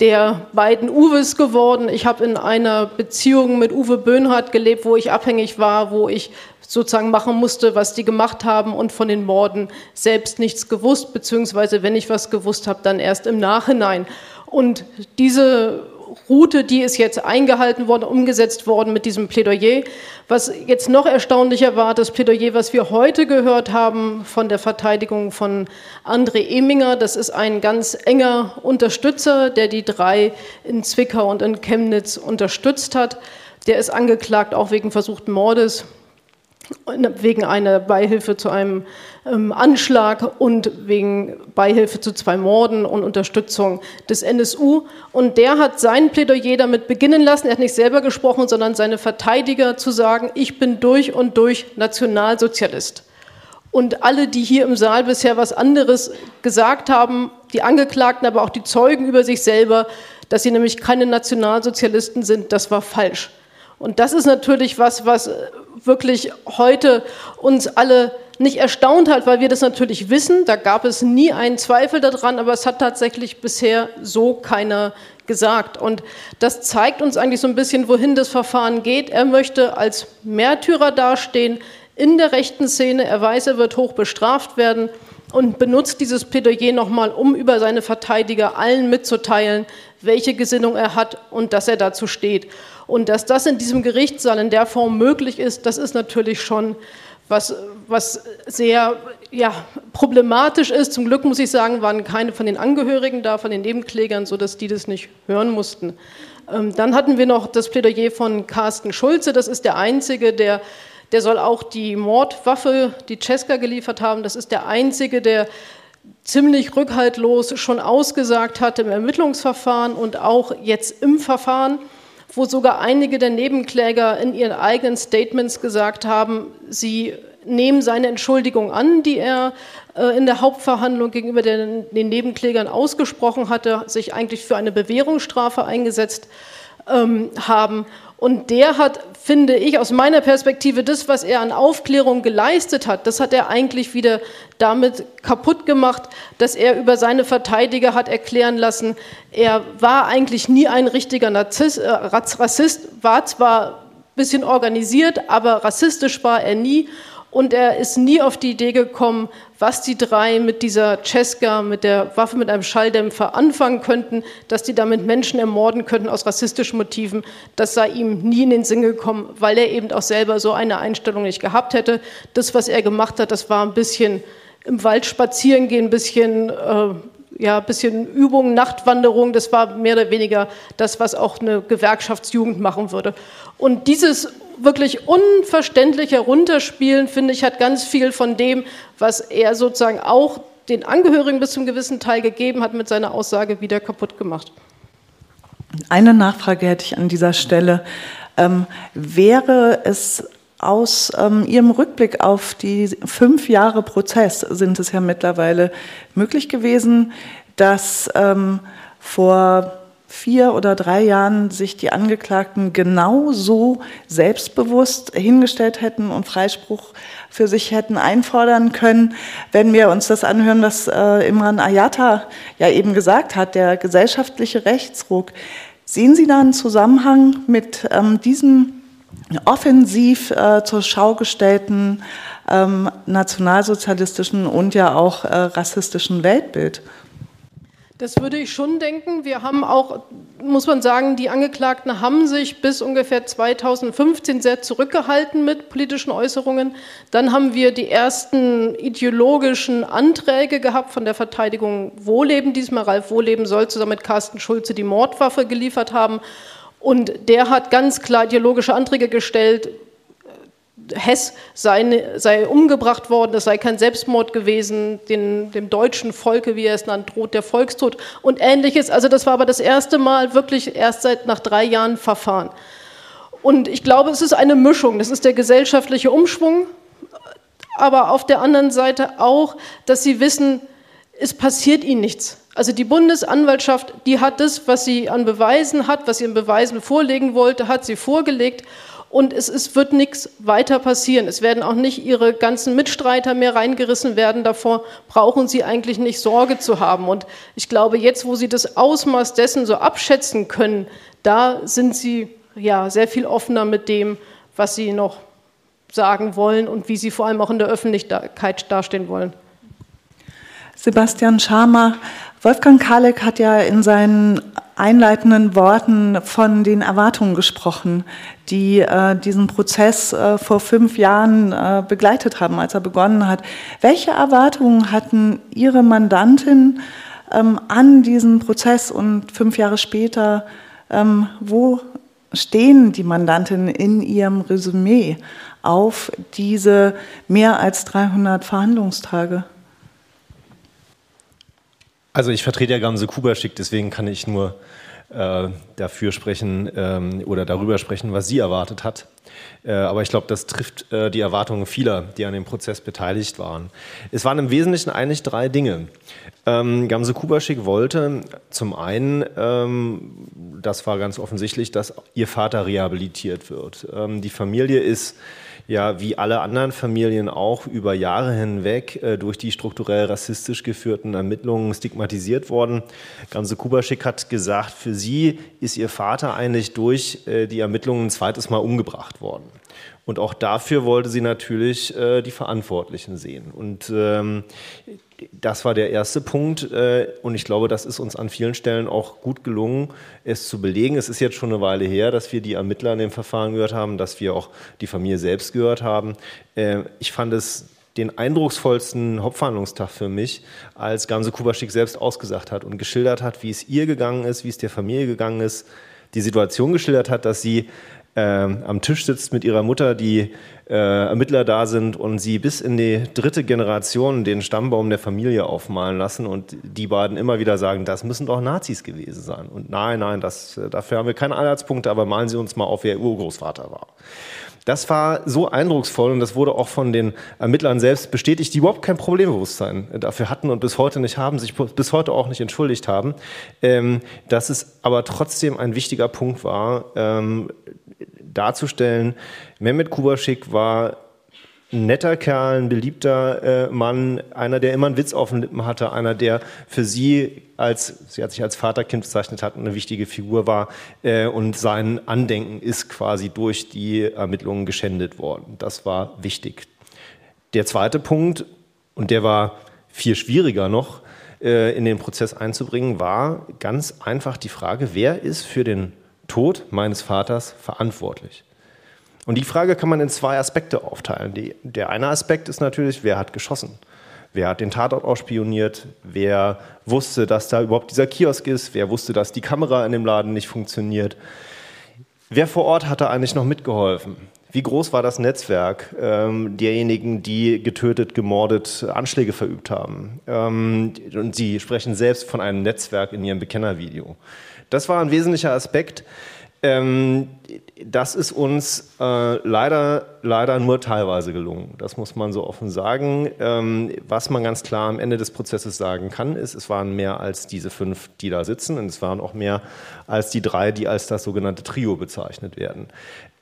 der beiden Uwes geworden. Ich habe in einer Beziehung mit Uwe Böhnhardt gelebt, wo ich abhängig war, wo ich sozusagen machen musste, was die gemacht haben und von den Morden selbst nichts gewusst, beziehungsweise wenn ich was gewusst habe, dann erst im Nachhinein. Und diese Route, die ist jetzt eingehalten worden, umgesetzt worden mit diesem Plädoyer. Was jetzt noch erstaunlicher war, das Plädoyer, was wir heute gehört haben von der Verteidigung von André Eminger. Das ist ein ganz enger Unterstützer, der die drei in Zwickau und in Chemnitz unterstützt hat. Der ist angeklagt auch wegen versuchten Mordes wegen einer Beihilfe zu einem ähm, Anschlag und wegen Beihilfe zu zwei Morden und Unterstützung des NSU. Und der hat sein Plädoyer damit beginnen lassen, er hat nicht selber gesprochen, sondern seine Verteidiger zu sagen, ich bin durch und durch Nationalsozialist. Und alle, die hier im Saal bisher was anderes gesagt haben, die Angeklagten, aber auch die Zeugen über sich selber, dass sie nämlich keine Nationalsozialisten sind, das war falsch. Und das ist natürlich was, was wirklich heute uns alle nicht erstaunt hat, weil wir das natürlich wissen. Da gab es nie einen Zweifel daran, aber es hat tatsächlich bisher so keiner gesagt. Und das zeigt uns eigentlich so ein bisschen, wohin das Verfahren geht. Er möchte als Märtyrer dastehen in der rechten Szene. Er weiß, er wird hoch bestraft werden und benutzt dieses Plädoyer nochmal, um über seine Verteidiger allen mitzuteilen, welche Gesinnung er hat und dass er dazu steht. Und dass das in diesem Gerichtssaal in der Form möglich ist, das ist natürlich schon was, was sehr ja, problematisch ist. Zum Glück muss ich sagen, waren keine von den Angehörigen da, von den Nebenklägern, sodass die das nicht hören mussten. Ähm, dann hatten wir noch das Plädoyer von Carsten Schulze. Das ist der Einzige, der, der soll auch die Mordwaffe, die Cesca geliefert haben. Das ist der Einzige, der ziemlich rückhaltlos schon ausgesagt hat im Ermittlungsverfahren und auch jetzt im Verfahren wo sogar einige der Nebenkläger in ihren eigenen Statements gesagt haben, sie nehmen seine Entschuldigung an, die er äh, in der Hauptverhandlung gegenüber den, den, Nebenklägern ausgesprochen hatte, sich eigentlich für eine Bewährungsstrafe eingesetzt ähm, haben. Und der hat, finde ich, aus meiner Perspektive, das, was er an Aufklärung geleistet hat, das hat er eigentlich wieder damit kaputt gemacht, dass er über seine Verteidiger hat erklären lassen, er war eigentlich nie ein richtiger Narzisst, äh, Rassist, war zwar ein bisschen organisiert, aber rassistisch war er nie. Und er ist nie auf die Idee gekommen, was die drei mit dieser Cesca, mit der Waffe mit einem Schalldämpfer anfangen könnten, dass die damit Menschen ermorden könnten aus rassistischen Motiven. Das sei ihm nie in den Sinn gekommen, weil er eben auch selber so eine Einstellung nicht gehabt hätte. Das, was er gemacht hat, das war ein bisschen im Wald spazieren gehen, ein bisschen, äh, ja, bisschen Übung, Nachtwanderung. Das war mehr oder weniger das, was auch eine Gewerkschaftsjugend machen würde. Und dieses wirklich unverständlich herunterspielen, finde ich, hat ganz viel von dem, was er sozusagen auch den Angehörigen bis zum gewissen Teil gegeben hat, mit seiner Aussage wieder kaputt gemacht. Eine Nachfrage hätte ich an dieser Stelle. Ähm, wäre es aus ähm, Ihrem Rückblick auf die fünf Jahre Prozess, sind es ja mittlerweile möglich gewesen, dass ähm, vor vier oder drei Jahren sich die Angeklagten genauso selbstbewusst hingestellt hätten und Freispruch für sich hätten einfordern können, wenn wir uns das anhören, was äh, Imran Ayata ja eben gesagt hat, der gesellschaftliche Rechtsruck. Sehen Sie da einen Zusammenhang mit ähm, diesem offensiv äh, zur Schau gestellten ähm, nationalsozialistischen und ja auch äh, rassistischen Weltbild? Das würde ich schon denken. Wir haben auch, muss man sagen, die Angeklagten haben sich bis ungefähr 2015 sehr zurückgehalten mit politischen Äußerungen. Dann haben wir die ersten ideologischen Anträge gehabt von der Verteidigung Wohleben. Diesmal Ralf Wohleben soll zusammen mit Carsten Schulze die Mordwaffe geliefert haben. Und der hat ganz klar ideologische Anträge gestellt, Hess sei, sei, umgebracht worden, es sei kein Selbstmord gewesen, den, dem deutschen Volke, wie er es nannt, droht der Volkstod und ähnliches. Also das war aber das erste Mal wirklich erst seit nach drei Jahren Verfahren. Und ich glaube, es ist eine Mischung. Das ist der gesellschaftliche Umschwung, aber auf der anderen Seite auch, dass sie wissen, es passiert ihnen nichts. Also die Bundesanwaltschaft, die hat das, was sie an Beweisen hat, was sie an Beweisen vorlegen wollte, hat sie vorgelegt und es, es wird nichts weiter passieren. Es werden auch nicht ihre ganzen Mitstreiter mehr reingerissen werden. Davor brauchen sie eigentlich nicht Sorge zu haben. Und ich glaube, jetzt, wo sie das Ausmaß dessen so abschätzen können, da sind sie ja sehr viel offener mit dem, was sie noch sagen wollen und wie sie vor allem auch in der Öffentlichkeit dastehen wollen. Sebastian Schamer, Wolfgang Kalek hat ja in seinen einleitenden Worten von den Erwartungen gesprochen, die äh, diesen Prozess äh, vor fünf Jahren äh, begleitet haben, als er begonnen hat. Welche Erwartungen hatten Ihre Mandantin ähm, an diesen Prozess und fünf Jahre später, ähm, wo stehen die Mandantinnen in ihrem Resümee auf diese mehr als 300 Verhandlungstage? Also ich vertrete ja Gamse Kubaschik, deswegen kann ich nur äh, dafür sprechen ähm, oder darüber sprechen, was sie erwartet hat. Äh, aber ich glaube, das trifft äh, die Erwartungen vieler, die an dem Prozess beteiligt waren. Es waren im Wesentlichen eigentlich drei Dinge. Ähm, Gamse Kubaschik wollte zum einen, ähm, das war ganz offensichtlich, dass ihr Vater rehabilitiert wird. Ähm, die Familie ist ja wie alle anderen Familien auch über Jahre hinweg äh, durch die strukturell rassistisch geführten Ermittlungen stigmatisiert worden. Ganze Kubaschik hat gesagt, für sie ist ihr Vater eigentlich durch äh, die Ermittlungen ein zweites Mal umgebracht worden. Und auch dafür wollte sie natürlich äh, die Verantwortlichen sehen. Und ähm, das war der erste Punkt äh, und ich glaube, das ist uns an vielen Stellen auch gut gelungen, es zu belegen. Es ist jetzt schon eine Weile her, dass wir die Ermittler in dem Verfahren gehört haben, dass wir auch die Familie selbst gehört haben. Äh, ich fand es den eindrucksvollsten Hauptverhandlungstag für mich, als Gamse Kubaschik selbst ausgesagt hat und geschildert hat, wie es ihr gegangen ist, wie es der Familie gegangen ist, die Situation geschildert hat, dass sie äh, am Tisch sitzt mit ihrer Mutter, die äh, Ermittler da sind und sie bis in die dritte Generation den Stammbaum der Familie aufmalen lassen und die beiden immer wieder sagen, das müssen doch Nazis gewesen sein. Und nein, nein, das, äh, dafür haben wir keine Anhaltspunkte, aber malen Sie uns mal auf, wer Ihr Urgroßvater war. Das war so eindrucksvoll und das wurde auch von den Ermittlern selbst bestätigt, die überhaupt kein Problembewusstsein dafür hatten und bis heute nicht haben, sich bis heute auch nicht entschuldigt haben. Ähm, dass es aber trotzdem ein wichtiger Punkt war, ähm, darzustellen, Mehmet Kubaschik war ein netter Kerl, ein beliebter äh, Mann, einer, der immer einen Witz auf den Lippen hatte, einer, der für sie als, sie hat sich als Vaterkind bezeichnet hat, eine wichtige Figur war äh, und sein Andenken ist quasi durch die Ermittlungen geschändet worden. Das war wichtig. Der zweite Punkt, und der war viel schwieriger noch äh, in den Prozess einzubringen, war ganz einfach die Frage, wer ist für den Tod meines Vaters verantwortlich? Und die Frage kann man in zwei Aspekte aufteilen. Die, der eine Aspekt ist natürlich, wer hat geschossen? Wer hat den Tatort ausspioniert? Wer wusste, dass da überhaupt dieser Kiosk ist? Wer wusste, dass die Kamera in dem Laden nicht funktioniert? Wer vor Ort hat da eigentlich noch mitgeholfen? Wie groß war das Netzwerk ähm, derjenigen, die getötet, gemordet, Anschläge verübt haben? Ähm, und Sie sprechen selbst von einem Netzwerk in Ihrem Bekennervideo. Das war ein wesentlicher Aspekt, ähm, das ist uns äh, leider, leider nur teilweise gelungen. Das muss man so offen sagen. Ähm, was man ganz klar am Ende des Prozesses sagen kann, ist, es waren mehr als diese fünf, die da sitzen, und es waren auch mehr als die drei, die als das sogenannte Trio bezeichnet werden.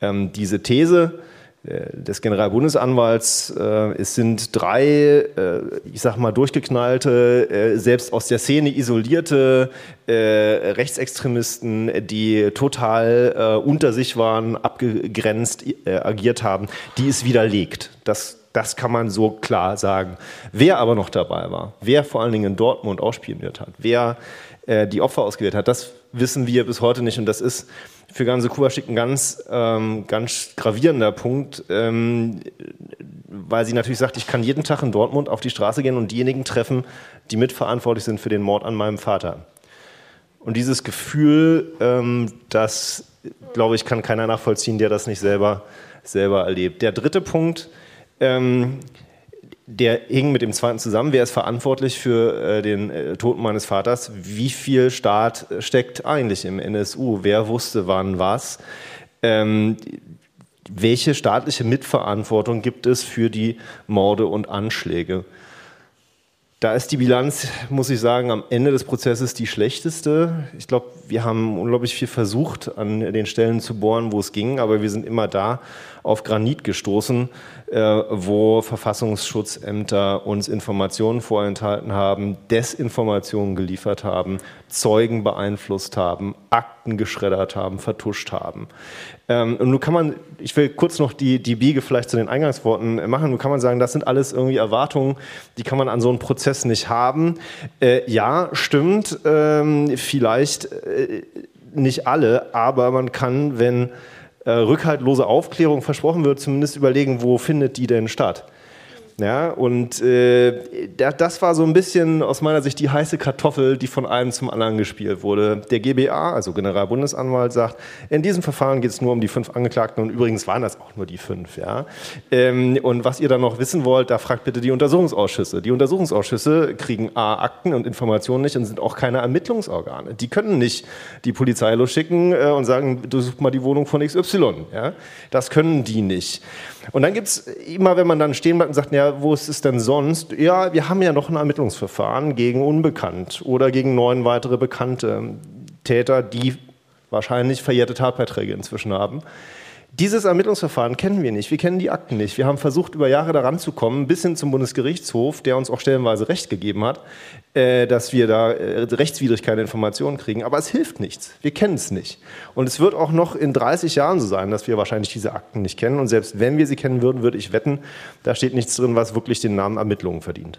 Ähm, diese These, des Generalbundesanwalts. Äh, es sind drei, äh, ich sag mal, durchgeknallte, selbst aus der Szene isolierte Rechtsextremisten, die total unter sich waren, abgegrenzt agiert haben, die es widerlegt. Das, das kann man so klar sagen. Wer aber noch dabei war, wer vor allen Dingen in Dortmund ausspioniert hat, wer die Opfer ausgewählt hat, das wissen wir bis heute nicht und das ist für Ganze Kubaschick ein ganz, ähm, ganz gravierender Punkt, ähm, weil sie natürlich sagt, ich kann jeden Tag in Dortmund auf die Straße gehen und diejenigen treffen, die mitverantwortlich sind für den Mord an meinem Vater. Und dieses Gefühl, ähm, das, glaube ich, kann keiner nachvollziehen, der das nicht selber, selber erlebt. Der dritte Punkt, ähm, der hing mit dem zweiten zusammen. Wer ist verantwortlich für äh, den äh, Tod meines Vaters? Wie viel Staat steckt eigentlich im NSU? Wer wusste wann was? Ähm, welche staatliche Mitverantwortung gibt es für die Morde und Anschläge? Da ist die Bilanz, muss ich sagen, am Ende des Prozesses die schlechteste. Ich glaube, wir haben unglaublich viel versucht, an den Stellen zu bohren, wo es ging, aber wir sind immer da auf Granit gestoßen, äh, wo Verfassungsschutzämter uns Informationen vorenthalten haben, Desinformationen geliefert haben, Zeugen beeinflusst haben, Akten geschreddert haben, vertuscht haben. Ähm, und nun kann man, ich will kurz noch die, die Biege vielleicht zu den Eingangsworten machen, nun kann man sagen, das sind alles irgendwie Erwartungen, die kann man an so einem Prozess nicht haben. Äh, ja, stimmt, ähm, vielleicht äh, nicht alle, aber man kann, wenn äh, rückhaltlose Aufklärung versprochen wird, zumindest überlegen, wo findet die denn statt. Ja, und äh, das war so ein bisschen aus meiner Sicht die heiße Kartoffel, die von einem zum anderen gespielt wurde. Der GBA, also Generalbundesanwalt, sagt, in diesem Verfahren geht es nur um die fünf Angeklagten und übrigens waren das auch nur die fünf. Ja? Ähm, und was ihr dann noch wissen wollt, da fragt bitte die Untersuchungsausschüsse. Die Untersuchungsausschüsse kriegen A, Akten und Informationen nicht und sind auch keine Ermittlungsorgane. Die können nicht die Polizei losschicken äh, und sagen, du such mal die Wohnung von XY. Ja? Das können die nicht. Und dann gibt es immer, wenn man dann stehen bleibt und sagt, ja, wo ist es denn sonst? Ja, wir haben ja noch ein Ermittlungsverfahren gegen Unbekannt oder gegen neun weitere bekannte Täter, die wahrscheinlich verjährte Tatbeiträge inzwischen haben. Dieses Ermittlungsverfahren kennen wir nicht. Wir kennen die Akten nicht. Wir haben versucht, über Jahre daran zu kommen, bis hin zum Bundesgerichtshof, der uns auch stellenweise Recht gegeben hat, äh, dass wir da äh, rechtswidrig keine Informationen kriegen. Aber es hilft nichts. Wir kennen es nicht. Und es wird auch noch in 30 Jahren so sein, dass wir wahrscheinlich diese Akten nicht kennen. Und selbst wenn wir sie kennen würden, würde ich wetten, da steht nichts drin, was wirklich den Namen Ermittlungen verdient.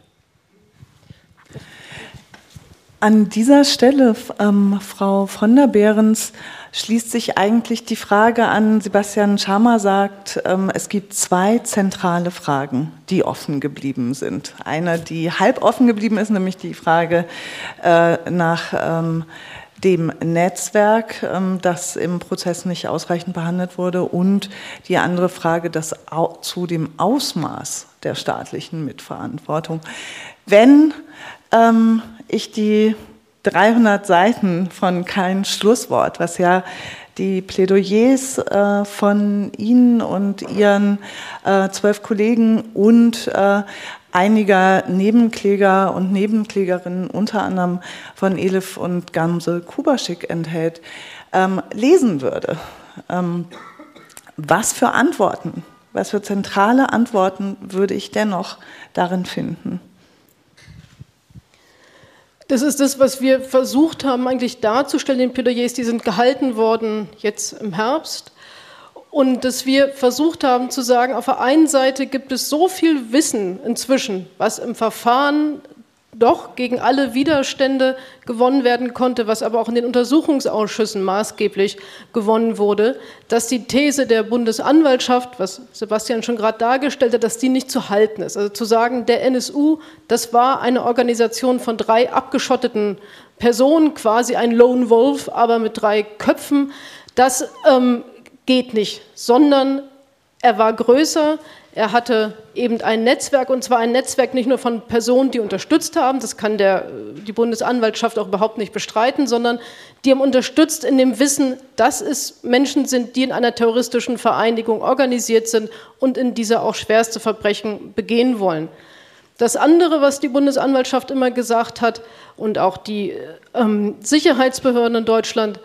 An dieser Stelle, ähm, Frau von der Behrens, schließt sich eigentlich die Frage an, Sebastian Schama sagt, ähm, es gibt zwei zentrale Fragen, die offen geblieben sind. Eine, die halb offen geblieben ist, nämlich die Frage äh, nach ähm, dem Netzwerk, ähm, das im Prozess nicht ausreichend behandelt wurde, und die andere Frage, das zu dem Ausmaß der staatlichen Mitverantwortung. Wenn ich die 300 Seiten von kein Schlusswort, was ja die Plädoyers äh, von Ihnen und Ihren äh, zwölf Kollegen und äh, einiger Nebenkläger und Nebenklägerinnen, unter anderem von Elif und Gamse Kubaschik enthält, ähm, lesen würde. Ähm, was für Antworten, was für zentrale Antworten würde ich dennoch darin finden? Das ist das, was wir versucht haben, eigentlich darzustellen. Den Plädoyers, die sind gehalten worden jetzt im Herbst. Und dass wir versucht haben zu sagen, auf der einen Seite gibt es so viel Wissen inzwischen, was im Verfahren doch gegen alle Widerstände gewonnen werden konnte, was aber auch in den Untersuchungsausschüssen maßgeblich gewonnen wurde, dass die These der Bundesanwaltschaft, was Sebastian schon gerade dargestellt hat, dass die nicht zu halten ist. Also zu sagen, der NSU, das war eine Organisation von drei abgeschotteten Personen, quasi ein Lone Wolf, aber mit drei Köpfen, das ähm, geht nicht, sondern er war größer, er hatte eben ein Netzwerk, und zwar ein Netzwerk nicht nur von Personen, die unterstützt haben, das kann der, die Bundesanwaltschaft auch überhaupt nicht bestreiten, sondern die haben unterstützt in dem Wissen, dass es Menschen sind, die in einer terroristischen Vereinigung organisiert sind und in dieser auch schwerste Verbrechen begehen wollen. Das andere, was die Bundesanwaltschaft immer gesagt hat und auch die ähm, Sicherheitsbehörden in Deutschland,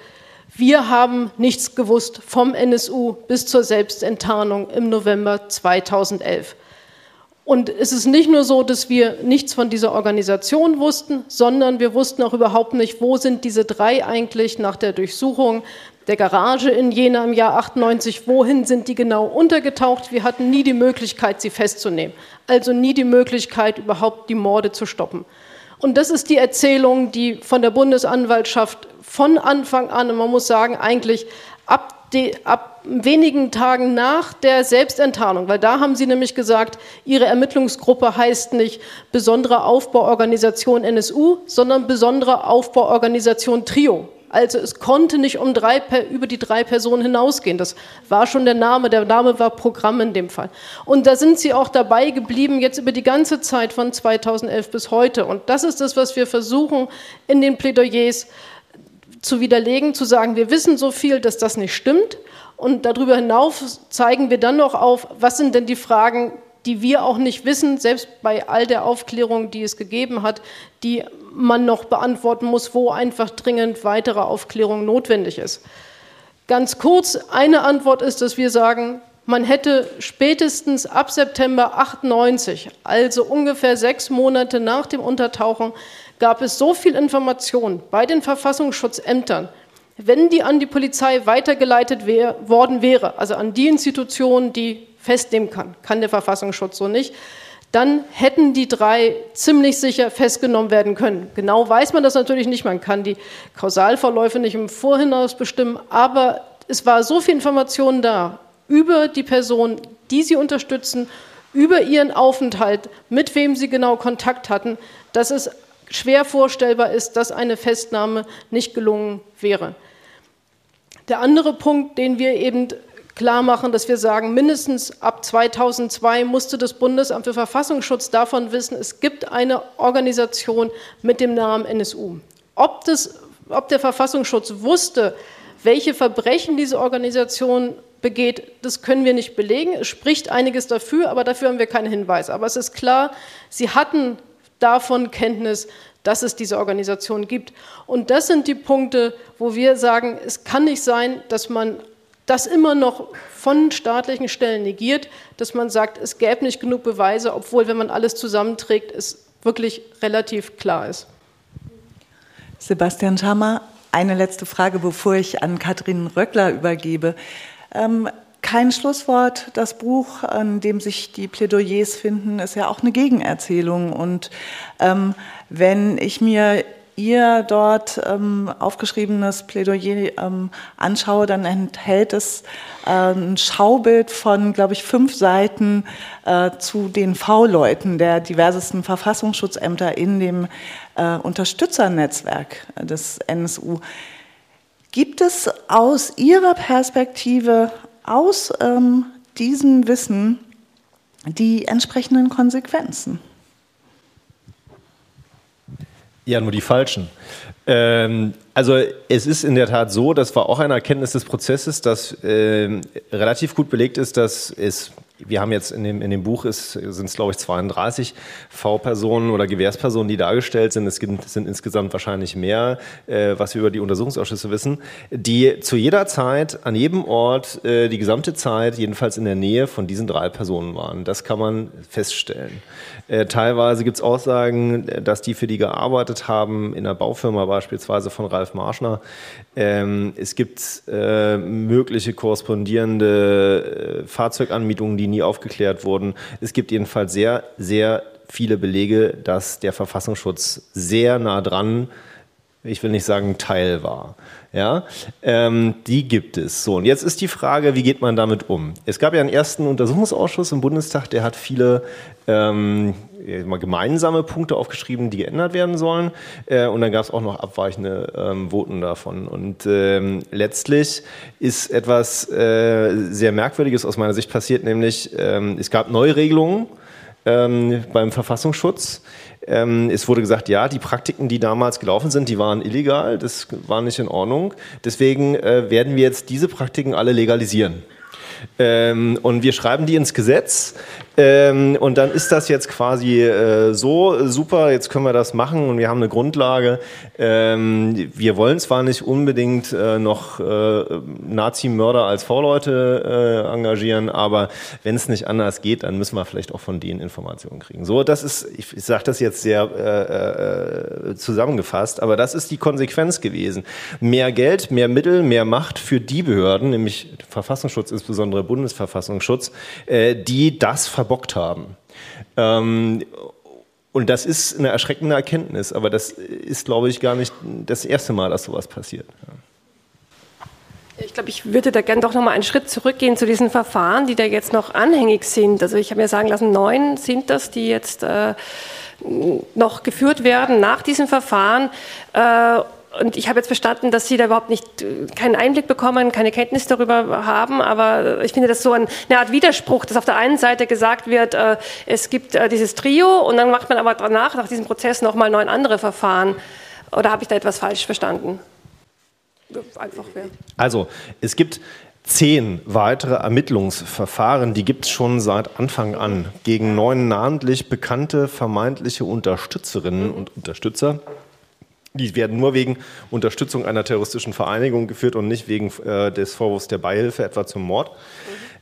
wir haben nichts gewusst vom NSU bis zur Selbstenttarnung im November 2011. Und es ist nicht nur so, dass wir nichts von dieser Organisation wussten, sondern wir wussten auch überhaupt nicht, wo sind diese drei eigentlich nach der Durchsuchung der Garage in Jena im Jahr 98, wohin sind die genau untergetaucht. Wir hatten nie die Möglichkeit, sie festzunehmen. Also nie die Möglichkeit, überhaupt die Morde zu stoppen. Und das ist die Erzählung, die von der Bundesanwaltschaft von Anfang an, und man muss sagen, eigentlich ab, die, ab wenigen Tagen nach der Selbstenttarnung, weil da haben sie nämlich gesagt, ihre Ermittlungsgruppe heißt nicht besondere Aufbauorganisation NSU, sondern besondere Aufbauorganisation Trio. Also es konnte nicht um drei, über die drei Personen hinausgehen. Das war schon der Name. Der Name war Programm in dem Fall. Und da sind sie auch dabei geblieben, jetzt über die ganze Zeit von 2011 bis heute. Und das ist das, was wir versuchen in den Plädoyers zu widerlegen, zu sagen, wir wissen so viel, dass das nicht stimmt. Und darüber hinaus zeigen wir dann noch auf, was sind denn die Fragen, die wir auch nicht wissen, selbst bei all der Aufklärung, die es gegeben hat, die man noch beantworten muss, wo einfach dringend weitere Aufklärung notwendig ist. Ganz kurz, eine Antwort ist, dass wir sagen, man hätte spätestens ab September 98, also ungefähr sechs Monate nach dem Untertauchen, gab es so viel Information bei den Verfassungsschutzämtern, wenn die an die Polizei weitergeleitet wär, worden wäre, also an die Institutionen, die festnehmen kann, kann der Verfassungsschutz so nicht, dann hätten die drei ziemlich sicher festgenommen werden können. Genau weiß man das natürlich nicht, man kann die Kausalverläufe nicht im Vorhinaus bestimmen, aber es war so viel Information da über die Person, die sie unterstützen, über ihren Aufenthalt, mit wem sie genau Kontakt hatten, dass es schwer vorstellbar ist, dass eine Festnahme nicht gelungen wäre. Der andere Punkt, den wir eben klar machen, dass wir sagen, mindestens ab 2002 musste das Bundesamt für Verfassungsschutz davon wissen, es gibt eine Organisation mit dem Namen NSU. Ob, das, ob der Verfassungsschutz wusste, welche Verbrechen diese Organisation begeht, das können wir nicht belegen. Es spricht einiges dafür, aber dafür haben wir keine Hinweise. Aber es ist klar, sie hatten davon Kenntnis, dass es diese Organisation gibt. Und das sind die Punkte, wo wir sagen, es kann nicht sein, dass man das immer noch von staatlichen Stellen negiert, dass man sagt, es gäbe nicht genug Beweise, obwohl, wenn man alles zusammenträgt, es wirklich relativ klar ist. Sebastian Schammer, eine letzte Frage, bevor ich an Katrin Röckler übergebe. Ähm, kein Schlusswort. Das Buch, an dem sich die Plädoyers finden, ist ja auch eine Gegenerzählung. Und ähm, wenn ich mir ihr dort ähm, aufgeschriebenes Plädoyer ähm, anschaue, dann enthält es äh, ein Schaubild von, glaube ich, fünf Seiten äh, zu den V-Leuten der diversesten Verfassungsschutzämter in dem äh, Unterstützernetzwerk des NSU. Gibt es aus Ihrer Perspektive, aus ähm, diesem Wissen, die entsprechenden Konsequenzen? Ja, nur die falschen. Ähm, also es ist in der Tat so, das war auch eine Erkenntnis des Prozesses, dass äh, relativ gut belegt ist, dass es wir haben jetzt in dem, in dem Buch sind es glaube ich 32 V-Personen oder Gewährspersonen, die dargestellt sind. Es sind, sind insgesamt wahrscheinlich mehr, äh, was wir über die Untersuchungsausschüsse wissen, die zu jeder Zeit, an jedem Ort, äh, die gesamte Zeit, jedenfalls in der Nähe von diesen drei Personen waren. Das kann man feststellen. Äh, teilweise gibt es Aussagen, dass die für die gearbeitet haben, in der Baufirma beispielsweise von Ralf Marschner. Ähm, es gibt äh, mögliche korrespondierende äh, Fahrzeuganmietungen, die nie aufgeklärt wurden. Es gibt jedenfalls sehr, sehr viele Belege, dass der Verfassungsschutz sehr nah dran, ich will nicht sagen Teil war. Ja, ähm, die gibt es. So, und jetzt ist die Frage, wie geht man damit um? Es gab ja einen ersten Untersuchungsausschuss im Bundestag, der hat viele ähm, gemeinsame Punkte aufgeschrieben, die geändert werden sollen. Äh, und dann gab es auch noch abweichende ähm, Voten davon. Und ähm, letztlich ist etwas äh, sehr Merkwürdiges aus meiner Sicht passiert, nämlich ähm, es gab Neuregelungen ähm, beim Verfassungsschutz. Ähm, es wurde gesagt, ja, die Praktiken, die damals gelaufen sind, die waren illegal, das war nicht in Ordnung. Deswegen äh, werden wir jetzt diese Praktiken alle legalisieren. Ähm, und wir schreiben die ins Gesetz. Ähm, und dann ist das jetzt quasi äh, so super, jetzt können wir das machen und wir haben eine Grundlage. Ähm, wir wollen zwar nicht unbedingt äh, noch äh, Nazi-Mörder als V-Leute äh, engagieren, aber wenn es nicht anders geht, dann müssen wir vielleicht auch von denen Informationen kriegen. So, das ist, ich, ich sage das jetzt sehr äh, äh, zusammengefasst, aber das ist die Konsequenz gewesen. Mehr Geld, mehr Mittel, mehr Macht für die Behörden, nämlich Verfassungsschutz, insbesondere Bundesverfassungsschutz, die das verbockt haben. Ähm, und das ist eine erschreckende Erkenntnis, aber das ist, glaube ich, gar nicht das erste Mal, dass sowas passiert. Ich glaube, ich würde da gerne doch noch mal einen Schritt zurückgehen zu diesen Verfahren, die da jetzt noch anhängig sind. Also ich habe mir sagen lassen, neun sind das, die jetzt äh, noch geführt werden nach diesem Verfahren. Äh, und ich habe jetzt verstanden, dass Sie da überhaupt nicht keinen Einblick bekommen, keine Kenntnis darüber haben. Aber ich finde das so eine Art Widerspruch, dass auf der einen Seite gesagt wird, äh, es gibt äh, dieses Trio und dann macht man aber danach, nach diesem Prozess, nochmal neun andere Verfahren. Oder habe ich da etwas falsch verstanden? Einfach Also, es gibt zehn weitere Ermittlungsverfahren, die gibt es schon seit Anfang an, gegen neun namentlich bekannte vermeintliche Unterstützerinnen und Unterstützer die werden nur wegen Unterstützung einer terroristischen Vereinigung geführt und nicht wegen äh, des Vorwurfs der Beihilfe etwa zum Mord.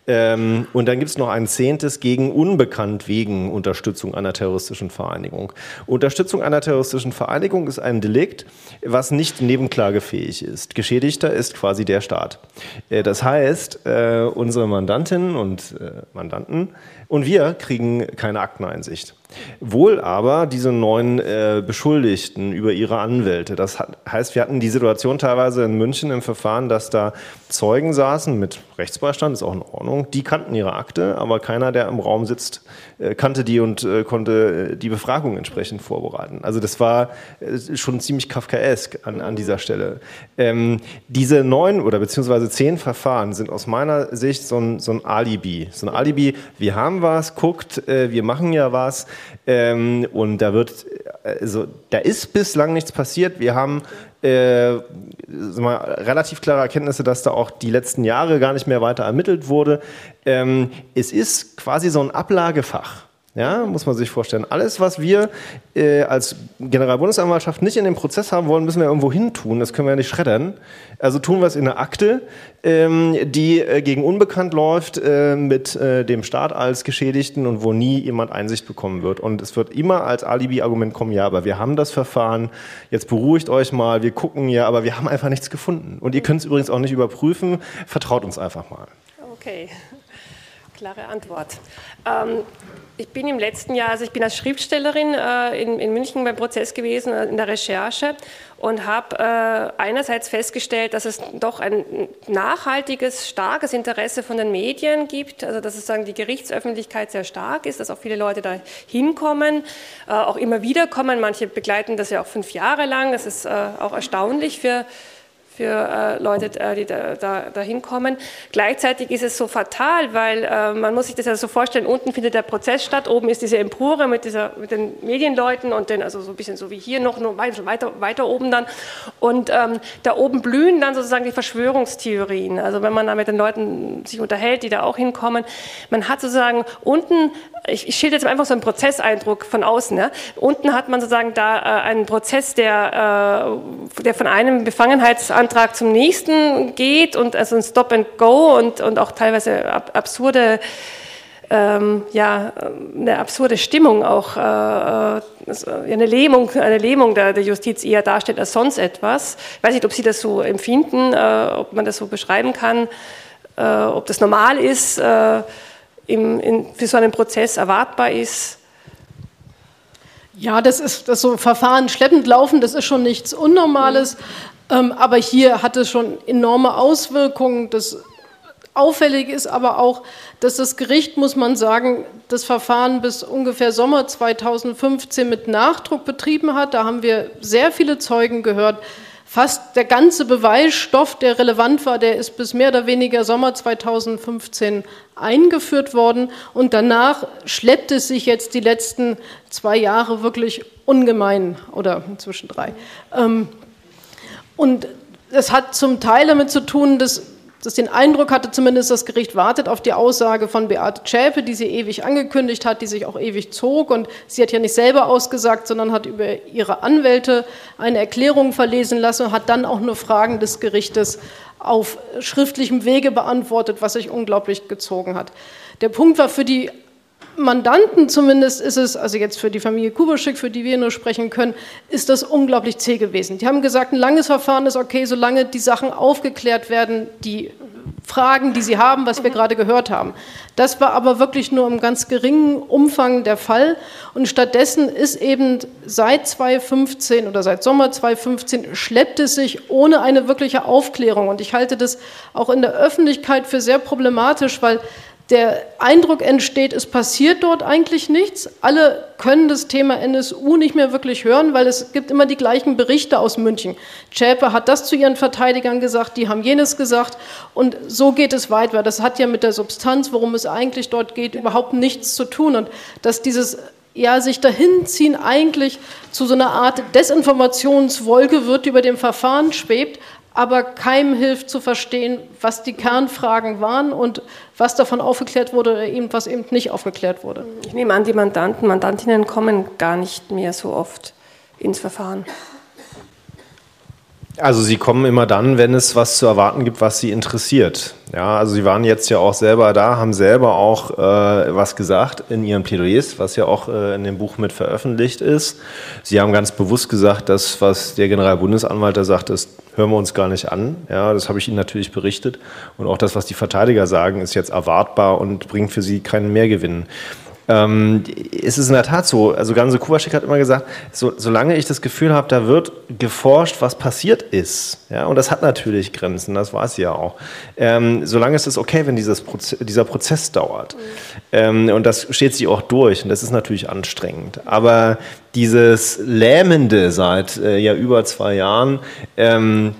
Ähm, und dann gibt es noch ein zehntes gegen unbekannt wegen Unterstützung einer terroristischen Vereinigung. Unterstützung einer terroristischen Vereinigung ist ein Delikt, was nicht nebenklagefähig ist. Geschädigter ist quasi der Staat. Äh, das heißt, äh, unsere Mandantinnen und äh, Mandanten und wir kriegen keine Akteneinsicht. Wohl aber diese neuen äh, Beschuldigten über ihre Anwälte. Das hat, heißt, wir hatten die Situation teilweise in München im Verfahren, dass da Zeugen saßen mit Rechtsbeistand, ist auch in Ordnung. Die kannten ihre Akte, aber keiner, der im Raum sitzt, äh, kannte die und äh, konnte die Befragung entsprechend vorbereiten. Also das war äh, schon ziemlich kafkaesk an, an dieser Stelle. Ähm, diese neun oder beziehungsweise zehn Verfahren sind aus meiner Sicht so ein, so ein Alibi. So ein Alibi, wir haben was, guckt, äh, wir machen ja was ähm, und da wird, also da ist bislang nichts passiert. Wir haben äh, mal, relativ klare Erkenntnisse, dass da auch die letzten Jahre gar nicht mehr weiter ermittelt wurde. Ähm, es ist quasi so ein Ablagefach. Ja, muss man sich vorstellen. Alles, was wir äh, als Generalbundesanwaltschaft nicht in dem Prozess haben wollen, müssen wir irgendwo hin tun. Das können wir ja nicht schreddern. Also tun wir es in einer Akte, ähm, die äh, gegen Unbekannt läuft, äh, mit äh, dem Staat als Geschädigten und wo nie jemand Einsicht bekommen wird. Und es wird immer als Alibi-Argument kommen, ja, aber wir haben das Verfahren, jetzt beruhigt euch mal, wir gucken ja, aber wir haben einfach nichts gefunden. Und ihr könnt es übrigens auch nicht überprüfen, vertraut uns einfach mal. Okay. Klare Antwort. Ähm, ich bin im letzten Jahr, also ich bin als Schriftstellerin äh, in, in, München beim Prozess gewesen, äh, in der Recherche und habe äh, einerseits festgestellt, dass es doch ein nachhaltiges, starkes Interesse von den Medien gibt, also dass sozusagen die Gerichtsöffentlichkeit sehr stark ist, dass auch viele Leute da hinkommen, äh, auch immer wieder kommen. Manche begleiten das ja auch fünf Jahre lang. Das ist äh, auch erstaunlich für für äh, Leute, äh, die da, da, da, hinkommen. Gleichzeitig ist es so fatal, weil äh, man muss sich das ja so vorstellen, unten findet der Prozess statt, oben ist diese Empore mit, dieser, mit den Medienleuten und den, also so ein bisschen so wie hier noch, nur weiter, weiter oben dann. Und ähm, da oben blühen dann sozusagen die Verschwörungstheorien. Also wenn man da mit den Leuten sich unterhält, die da auch hinkommen, man hat sozusagen unten, ich, ich schilder jetzt einfach so einen Prozesseindruck von außen. Ja. Unten hat man sozusagen da äh, einen Prozess, der, äh, der von einem Befangenheitsantrag zum nächsten geht und also ein Stop and Go und, und auch teilweise ab, absurde ähm, ja, eine absurde Stimmung auch, äh, äh eine Lähmung, eine Lähmung der, der, Justiz eher darstellt als sonst etwas. Ich weiß nicht, ob Sie das so empfinden, äh, ob man das so beschreiben kann, äh, ob das normal ist, äh, im, in, für so einen Prozess erwartbar ist. Ja, das ist, dass so Verfahren schleppend laufen, das ist schon nichts Unnormales. Ähm, aber hier hat es schon enorme Auswirkungen. Das Auffällig ist aber auch, dass das Gericht, muss man sagen, das Verfahren bis ungefähr Sommer 2015 mit Nachdruck betrieben hat. Da haben wir sehr viele Zeugen gehört. Fast der ganze Beweisstoff, der relevant war, der ist bis mehr oder weniger Sommer 2015 eingeführt worden. Und danach schleppt es sich jetzt die letzten zwei Jahre wirklich ungemein oder inzwischen drei. Ähm, und es hat zum Teil damit zu tun, dass dass den Eindruck hatte zumindest, das Gericht wartet auf die Aussage von Beate Zschäpe, die sie ewig angekündigt hat, die sich auch ewig zog. Und sie hat ja nicht selber ausgesagt, sondern hat über ihre Anwälte eine Erklärung verlesen lassen und hat dann auch nur Fragen des Gerichtes auf schriftlichem Wege beantwortet, was sich unglaublich gezogen hat. Der Punkt war für die Mandanten zumindest ist es, also jetzt für die Familie Kubaschik, für die wir nur sprechen können, ist das unglaublich zäh gewesen. Die haben gesagt, ein langes Verfahren ist okay, solange die Sachen aufgeklärt werden, die Fragen, die sie haben, was wir gerade gehört haben. Das war aber wirklich nur im ganz geringen Umfang der Fall. Und stattdessen ist eben seit 2015 oder seit Sommer 2015 schleppt es sich ohne eine wirkliche Aufklärung. Und ich halte das auch in der Öffentlichkeit für sehr problematisch, weil der Eindruck entsteht, es passiert dort eigentlich nichts. Alle können das Thema NSU nicht mehr wirklich hören, weil es gibt immer die gleichen Berichte aus München. Schäpe hat das zu ihren Verteidigern gesagt, die haben jenes gesagt und so geht es weiter. Das hat ja mit der Substanz, worum es eigentlich dort geht, überhaupt nichts zu tun und dass dieses ja, sich dahinziehen eigentlich zu so einer Art Desinformationswolke wird, die über dem Verfahren schwebt, aber keinem hilft zu verstehen, was die Kernfragen waren und was davon aufgeklärt wurde oder eben was eben nicht aufgeklärt wurde. Ich nehme an, die Mandanten, Mandantinnen kommen gar nicht mehr so oft ins Verfahren. Also sie kommen immer dann, wenn es was zu erwarten gibt, was sie interessiert. Ja, also sie waren jetzt ja auch selber da, haben selber auch äh, was gesagt in ihren Plädoyers, was ja auch äh, in dem Buch mit veröffentlicht ist. Sie haben ganz bewusst gesagt, dass was der Generalbundesanwalt da sagt, das hören wir uns gar nicht an. Ja, das habe ich Ihnen natürlich berichtet. Und auch das, was die Verteidiger sagen, ist jetzt erwartbar und bringt für sie keinen Mehrgewinn. Ähm, es ist in der Tat so, also Ganse Kuwaschik hat immer gesagt, so, solange ich das Gefühl habe, da wird geforscht, was passiert ist, ja, und das hat natürlich Grenzen, das weiß sie ja auch, ähm, solange ist es okay, wenn dieses Proze dieser Prozess dauert. Mhm. Ähm, und das steht sich auch durch und das ist natürlich anstrengend. Aber dieses Lähmende seit äh, ja über zwei Jahren, ähm,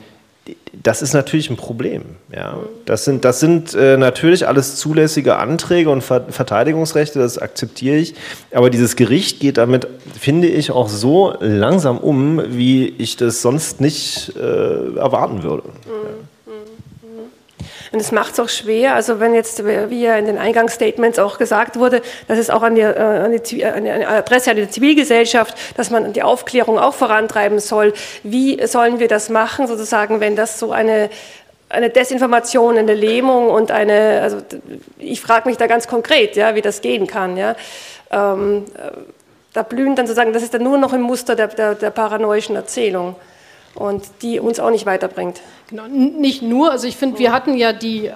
das ist natürlich ein Problem. Ja. Das sind, das sind äh, natürlich alles zulässige Anträge und Ver Verteidigungsrechte, das akzeptiere ich. Aber dieses Gericht geht damit, finde ich, auch so langsam um, wie ich das sonst nicht äh, erwarten würde. Mhm. Ja. Und es macht es auch schwer, also wenn jetzt, wie ja in den Eingangsstatements auch gesagt wurde, dass es auch an die, äh, an die, an die Adresse an die Zivilgesellschaft, dass man die Aufklärung auch vorantreiben soll. Wie sollen wir das machen, sozusagen, wenn das so eine eine Desinformation, eine Lähmung und eine, also ich frage mich da ganz konkret, ja, wie das gehen kann. Ja. Ähm, äh, da blühen dann sozusagen, das ist dann nur noch im Muster der, der, der paranoischen Erzählung und die uns auch nicht weiterbringt. Genau, nicht nur, also ich finde, wir hatten ja die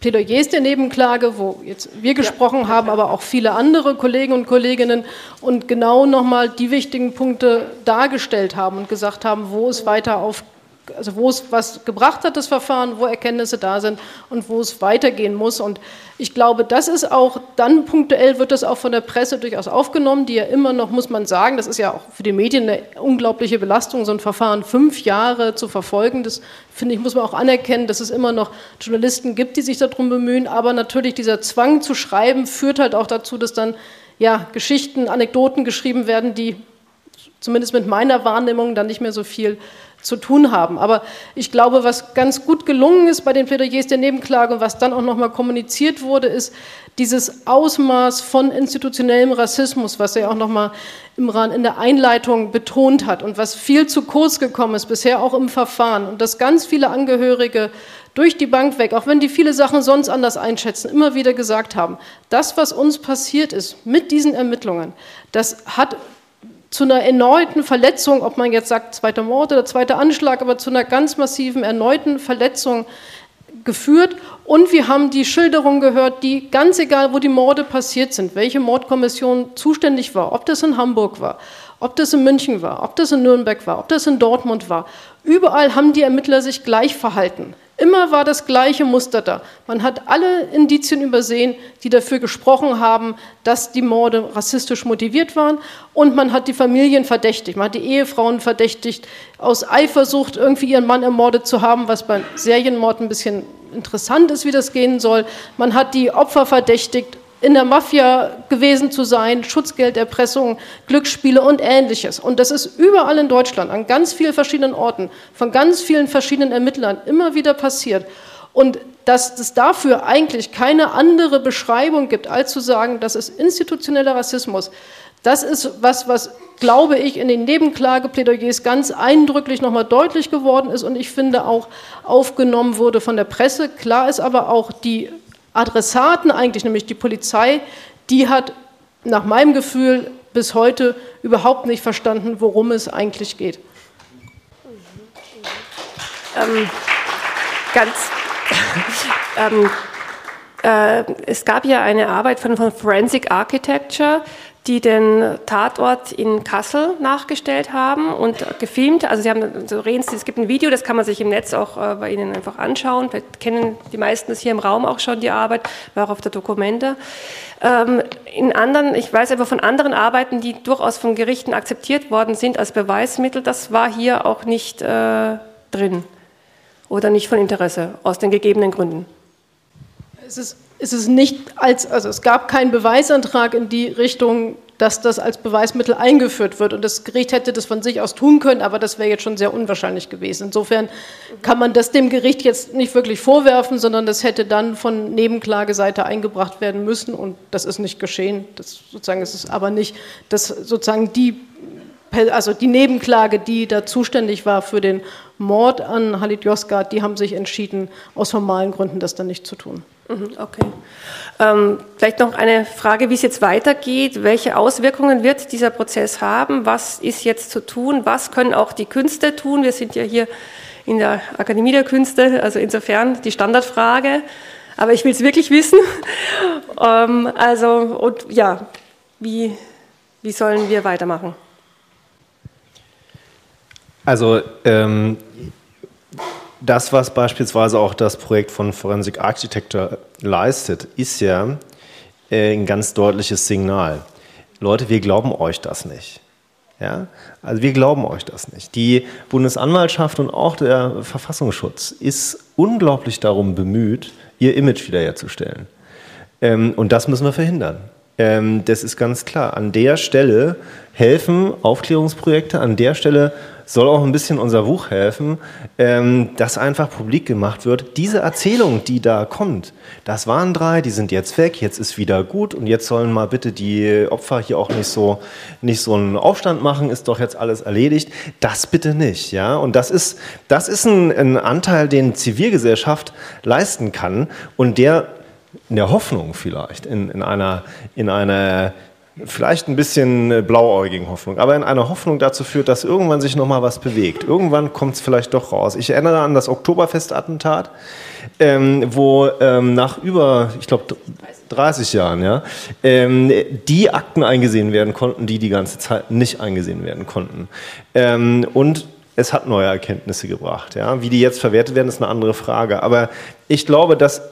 Plädoyers der Nebenklage, wo jetzt wir gesprochen ja. haben, aber auch viele andere Kollegen und Kolleginnen und genau nochmal die wichtigen Punkte dargestellt haben und gesagt haben, wo es weiter auf also wo es was gebracht hat, das Verfahren, wo Erkenntnisse da sind und wo es weitergehen muss. Und ich glaube, das ist auch, dann punktuell wird das auch von der Presse durchaus aufgenommen, die ja immer noch, muss man sagen, das ist ja auch für die Medien eine unglaubliche Belastung, so ein Verfahren fünf Jahre zu verfolgen. Das finde ich, muss man auch anerkennen, dass es immer noch Journalisten gibt, die sich darum bemühen. Aber natürlich dieser Zwang zu schreiben führt halt auch dazu, dass dann ja, Geschichten, Anekdoten geschrieben werden, die zumindest mit meiner Wahrnehmung dann nicht mehr so viel zu tun haben. Aber ich glaube, was ganz gut gelungen ist bei den Plädoyers der Nebenklage und was dann auch nochmal kommuniziert wurde, ist dieses Ausmaß von institutionellem Rassismus, was er auch nochmal Imran in der Einleitung betont hat und was viel zu kurz gekommen ist, bisher auch im Verfahren. Und dass ganz viele Angehörige durch die Bank weg, auch wenn die viele Sachen sonst anders einschätzen, immer wieder gesagt haben, das, was uns passiert ist mit diesen Ermittlungen, das hat zu einer erneuten Verletzung, ob man jetzt sagt zweiter Mord oder zweiter Anschlag, aber zu einer ganz massiven erneuten Verletzung geführt. Und wir haben die Schilderung gehört, die ganz egal, wo die Morde passiert sind, welche Mordkommission zuständig war, ob das in Hamburg war, ob das in München war, ob das in Nürnberg war, ob das in Dortmund war, überall haben die Ermittler sich gleich verhalten. Immer war das gleiche Muster da. Man hat alle Indizien übersehen, die dafür gesprochen haben, dass die Morde rassistisch motiviert waren. Und man hat die Familien verdächtigt. Man hat die Ehefrauen verdächtigt, aus Eifersucht irgendwie ihren Mann ermordet zu haben, was beim Serienmord ein bisschen interessant ist, wie das gehen soll. Man hat die Opfer verdächtigt, in der Mafia gewesen zu sein, Schutzgelderpressung, Glücksspiele und ähnliches. Und das ist überall in Deutschland, an ganz vielen verschiedenen Orten, von ganz vielen verschiedenen Ermittlern immer wieder passiert. Und dass es dafür eigentlich keine andere Beschreibung gibt, als zu sagen, das ist institutioneller Rassismus, das ist was, was, glaube ich, in den Nebenklageplädoyers ganz eindrücklich nochmal deutlich geworden ist und ich finde auch aufgenommen wurde von der Presse. Klar ist aber auch die Adressaten eigentlich, nämlich die Polizei, die hat nach meinem Gefühl bis heute überhaupt nicht verstanden, worum es eigentlich geht. Ähm, ganz. ähm, äh, es gab ja eine Arbeit von, von Forensic Architecture, die den Tatort in Kassel nachgestellt haben und gefilmt. Also sie haben so es gibt ein Video, das kann man sich im Netz auch äh, bei Ihnen einfach anschauen. Vielleicht kennen die meisten das hier im Raum auch schon, die Arbeit, war auch auf der Dokumente. Ähm, in anderen, ich weiß aber von anderen Arbeiten, die durchaus von Gerichten akzeptiert worden sind als Beweismittel, das war hier auch nicht äh, drin oder nicht von Interesse, aus den gegebenen Gründen. Es ist ist es nicht als, also es gab keinen Beweisantrag in die Richtung, dass das als Beweismittel eingeführt wird. Und das Gericht hätte das von sich aus tun können, aber das wäre jetzt schon sehr unwahrscheinlich gewesen. Insofern kann man das dem Gericht jetzt nicht wirklich vorwerfen, sondern das hätte dann von Nebenklageseite eingebracht werden müssen und das ist nicht geschehen. Das sozusagen ist es aber nicht, dass sozusagen die also die Nebenklage, die da zuständig war für den Mord an Halit Yozgat, die haben sich entschieden, aus formalen Gründen das dann nicht zu tun. Mhm, okay. Ähm, vielleicht noch eine Frage, wie es jetzt weitergeht. Welche Auswirkungen wird dieser Prozess haben? Was ist jetzt zu tun? Was können auch die Künste tun? Wir sind ja hier in der Akademie der Künste, also insofern die Standardfrage. Aber ich will es wirklich wissen. ähm, also, und ja, wie, wie sollen wir weitermachen? Also, ähm, das, was beispielsweise auch das Projekt von Forensic Architecture leistet, ist ja äh, ein ganz deutliches Signal. Leute, wir glauben euch das nicht. Ja? Also wir glauben euch das nicht. Die Bundesanwaltschaft und auch der Verfassungsschutz ist unglaublich darum bemüht, ihr Image wiederherzustellen. Ähm, und das müssen wir verhindern. Ähm, das ist ganz klar. An der Stelle helfen Aufklärungsprojekte, an der Stelle soll auch ein bisschen unser Buch helfen, ähm, dass einfach publik gemacht wird. Diese Erzählung, die da kommt, das waren drei, die sind jetzt weg, jetzt ist wieder gut und jetzt sollen mal bitte die Opfer hier auch nicht so, nicht so einen Aufstand machen, ist doch jetzt alles erledigt. Das bitte nicht, ja. Und das ist, das ist ein, ein Anteil, den Zivilgesellschaft leisten kann und der in der Hoffnung vielleicht, in, in einer, in einer vielleicht ein bisschen blauäugigen Hoffnung, aber in einer Hoffnung dazu führt, dass irgendwann sich nochmal was bewegt. Irgendwann kommt es vielleicht doch raus. Ich erinnere an das Oktoberfestattentat, ähm, wo ähm, nach über, ich glaube, 30 Jahren, ja, ähm, die Akten eingesehen werden konnten, die die ganze Zeit nicht eingesehen werden konnten. Ähm, und es hat neue Erkenntnisse gebracht. Ja? Wie die jetzt verwertet werden, ist eine andere Frage. Aber ich glaube, dass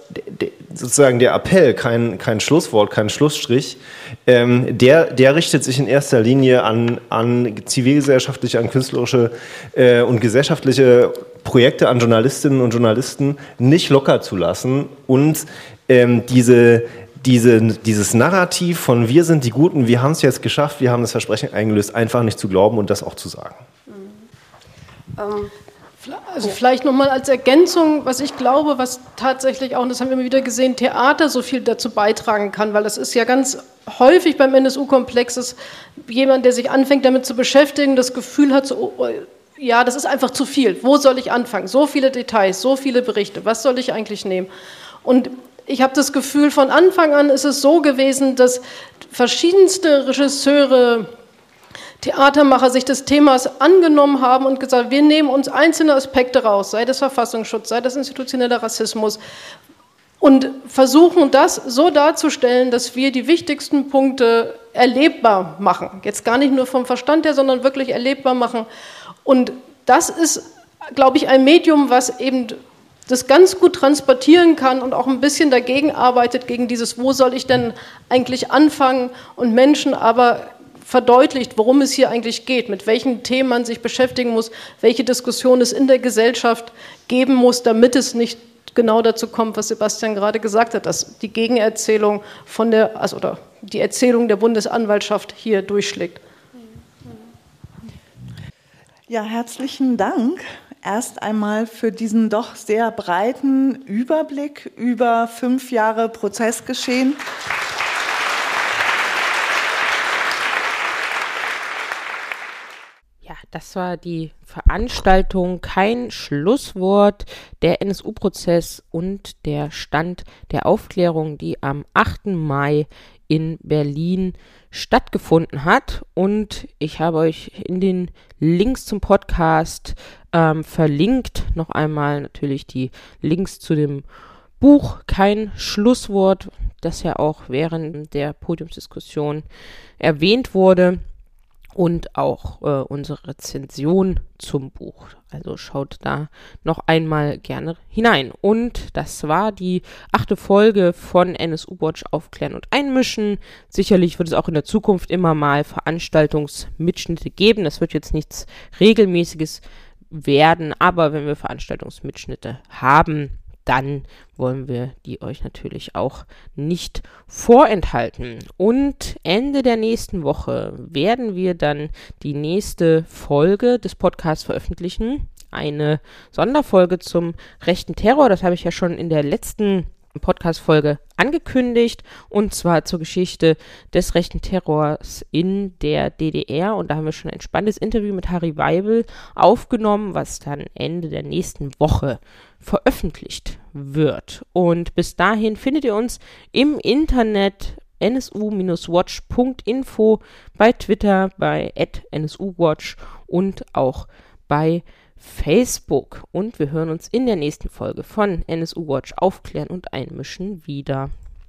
sozusagen der Appell, kein, kein Schlusswort, kein Schlussstrich, ähm, der, der richtet sich in erster Linie an, an zivilgesellschaftliche, an künstlerische äh, und gesellschaftliche Projekte, an Journalistinnen und Journalisten nicht locker zu lassen und ähm, diese, diese, dieses Narrativ von wir sind die Guten, wir haben es jetzt geschafft, wir haben das Versprechen eingelöst, einfach nicht zu glauben und das auch zu sagen. Ähm, also vielleicht nochmal als Ergänzung, was ich glaube, was tatsächlich auch, und das haben wir immer wieder gesehen, Theater so viel dazu beitragen kann, weil das ist ja ganz häufig beim NSU-Komplex, dass jemand, der sich anfängt damit zu beschäftigen, das Gefühl hat, so, oh, ja, das ist einfach zu viel. Wo soll ich anfangen? So viele Details, so viele Berichte. Was soll ich eigentlich nehmen? Und ich habe das Gefühl, von Anfang an ist es so gewesen, dass verschiedenste Regisseure, Theatermacher sich des Themas angenommen haben und gesagt, wir nehmen uns einzelne Aspekte raus, sei das Verfassungsschutz, sei das institutioneller Rassismus, und versuchen das so darzustellen, dass wir die wichtigsten Punkte erlebbar machen. Jetzt gar nicht nur vom Verstand her, sondern wirklich erlebbar machen. Und das ist, glaube ich, ein Medium, was eben das ganz gut transportieren kann und auch ein bisschen dagegen arbeitet, gegen dieses, wo soll ich denn eigentlich anfangen und Menschen aber verdeutlicht, worum es hier eigentlich geht, mit welchen Themen man sich beschäftigen muss, welche Diskussion es in der Gesellschaft geben muss, damit es nicht genau dazu kommt, was Sebastian gerade gesagt hat, dass die Gegenerzählung von der, also oder die Erzählung der Bundesanwaltschaft hier durchschlägt. Ja, herzlichen Dank erst einmal für diesen doch sehr breiten Überblick über fünf Jahre Prozessgeschehen. Das war die Veranstaltung Kein Schlusswort, der NSU-Prozess und der Stand der Aufklärung, die am 8. Mai in Berlin stattgefunden hat. Und ich habe euch in den Links zum Podcast ähm, verlinkt. Noch einmal natürlich die Links zu dem Buch Kein Schlusswort, das ja auch während der Podiumsdiskussion erwähnt wurde und auch äh, unsere Rezension zum Buch. Also schaut da noch einmal gerne hinein. Und das war die achte Folge von NSU Watch Aufklären und Einmischen. Sicherlich wird es auch in der Zukunft immer mal Veranstaltungsmitschnitte geben. Das wird jetzt nichts regelmäßiges werden, aber wenn wir Veranstaltungsmitschnitte haben, dann wollen wir die euch natürlich auch nicht vorenthalten. Und Ende der nächsten Woche werden wir dann die nächste Folge des Podcasts veröffentlichen. Eine Sonderfolge zum rechten Terror. Das habe ich ja schon in der letzten Podcast-Folge angekündigt und zwar zur Geschichte des rechten Terrors in der DDR. Und da haben wir schon ein spannendes Interview mit Harry Weibel aufgenommen, was dann Ende der nächsten Woche veröffentlicht wird. Und bis dahin findet ihr uns im Internet nsu-watch.info bei Twitter, bei nsuwatch und auch bei Facebook. Und wir hören uns in der nächsten Folge von NSU Watch Aufklären und Einmischen wieder.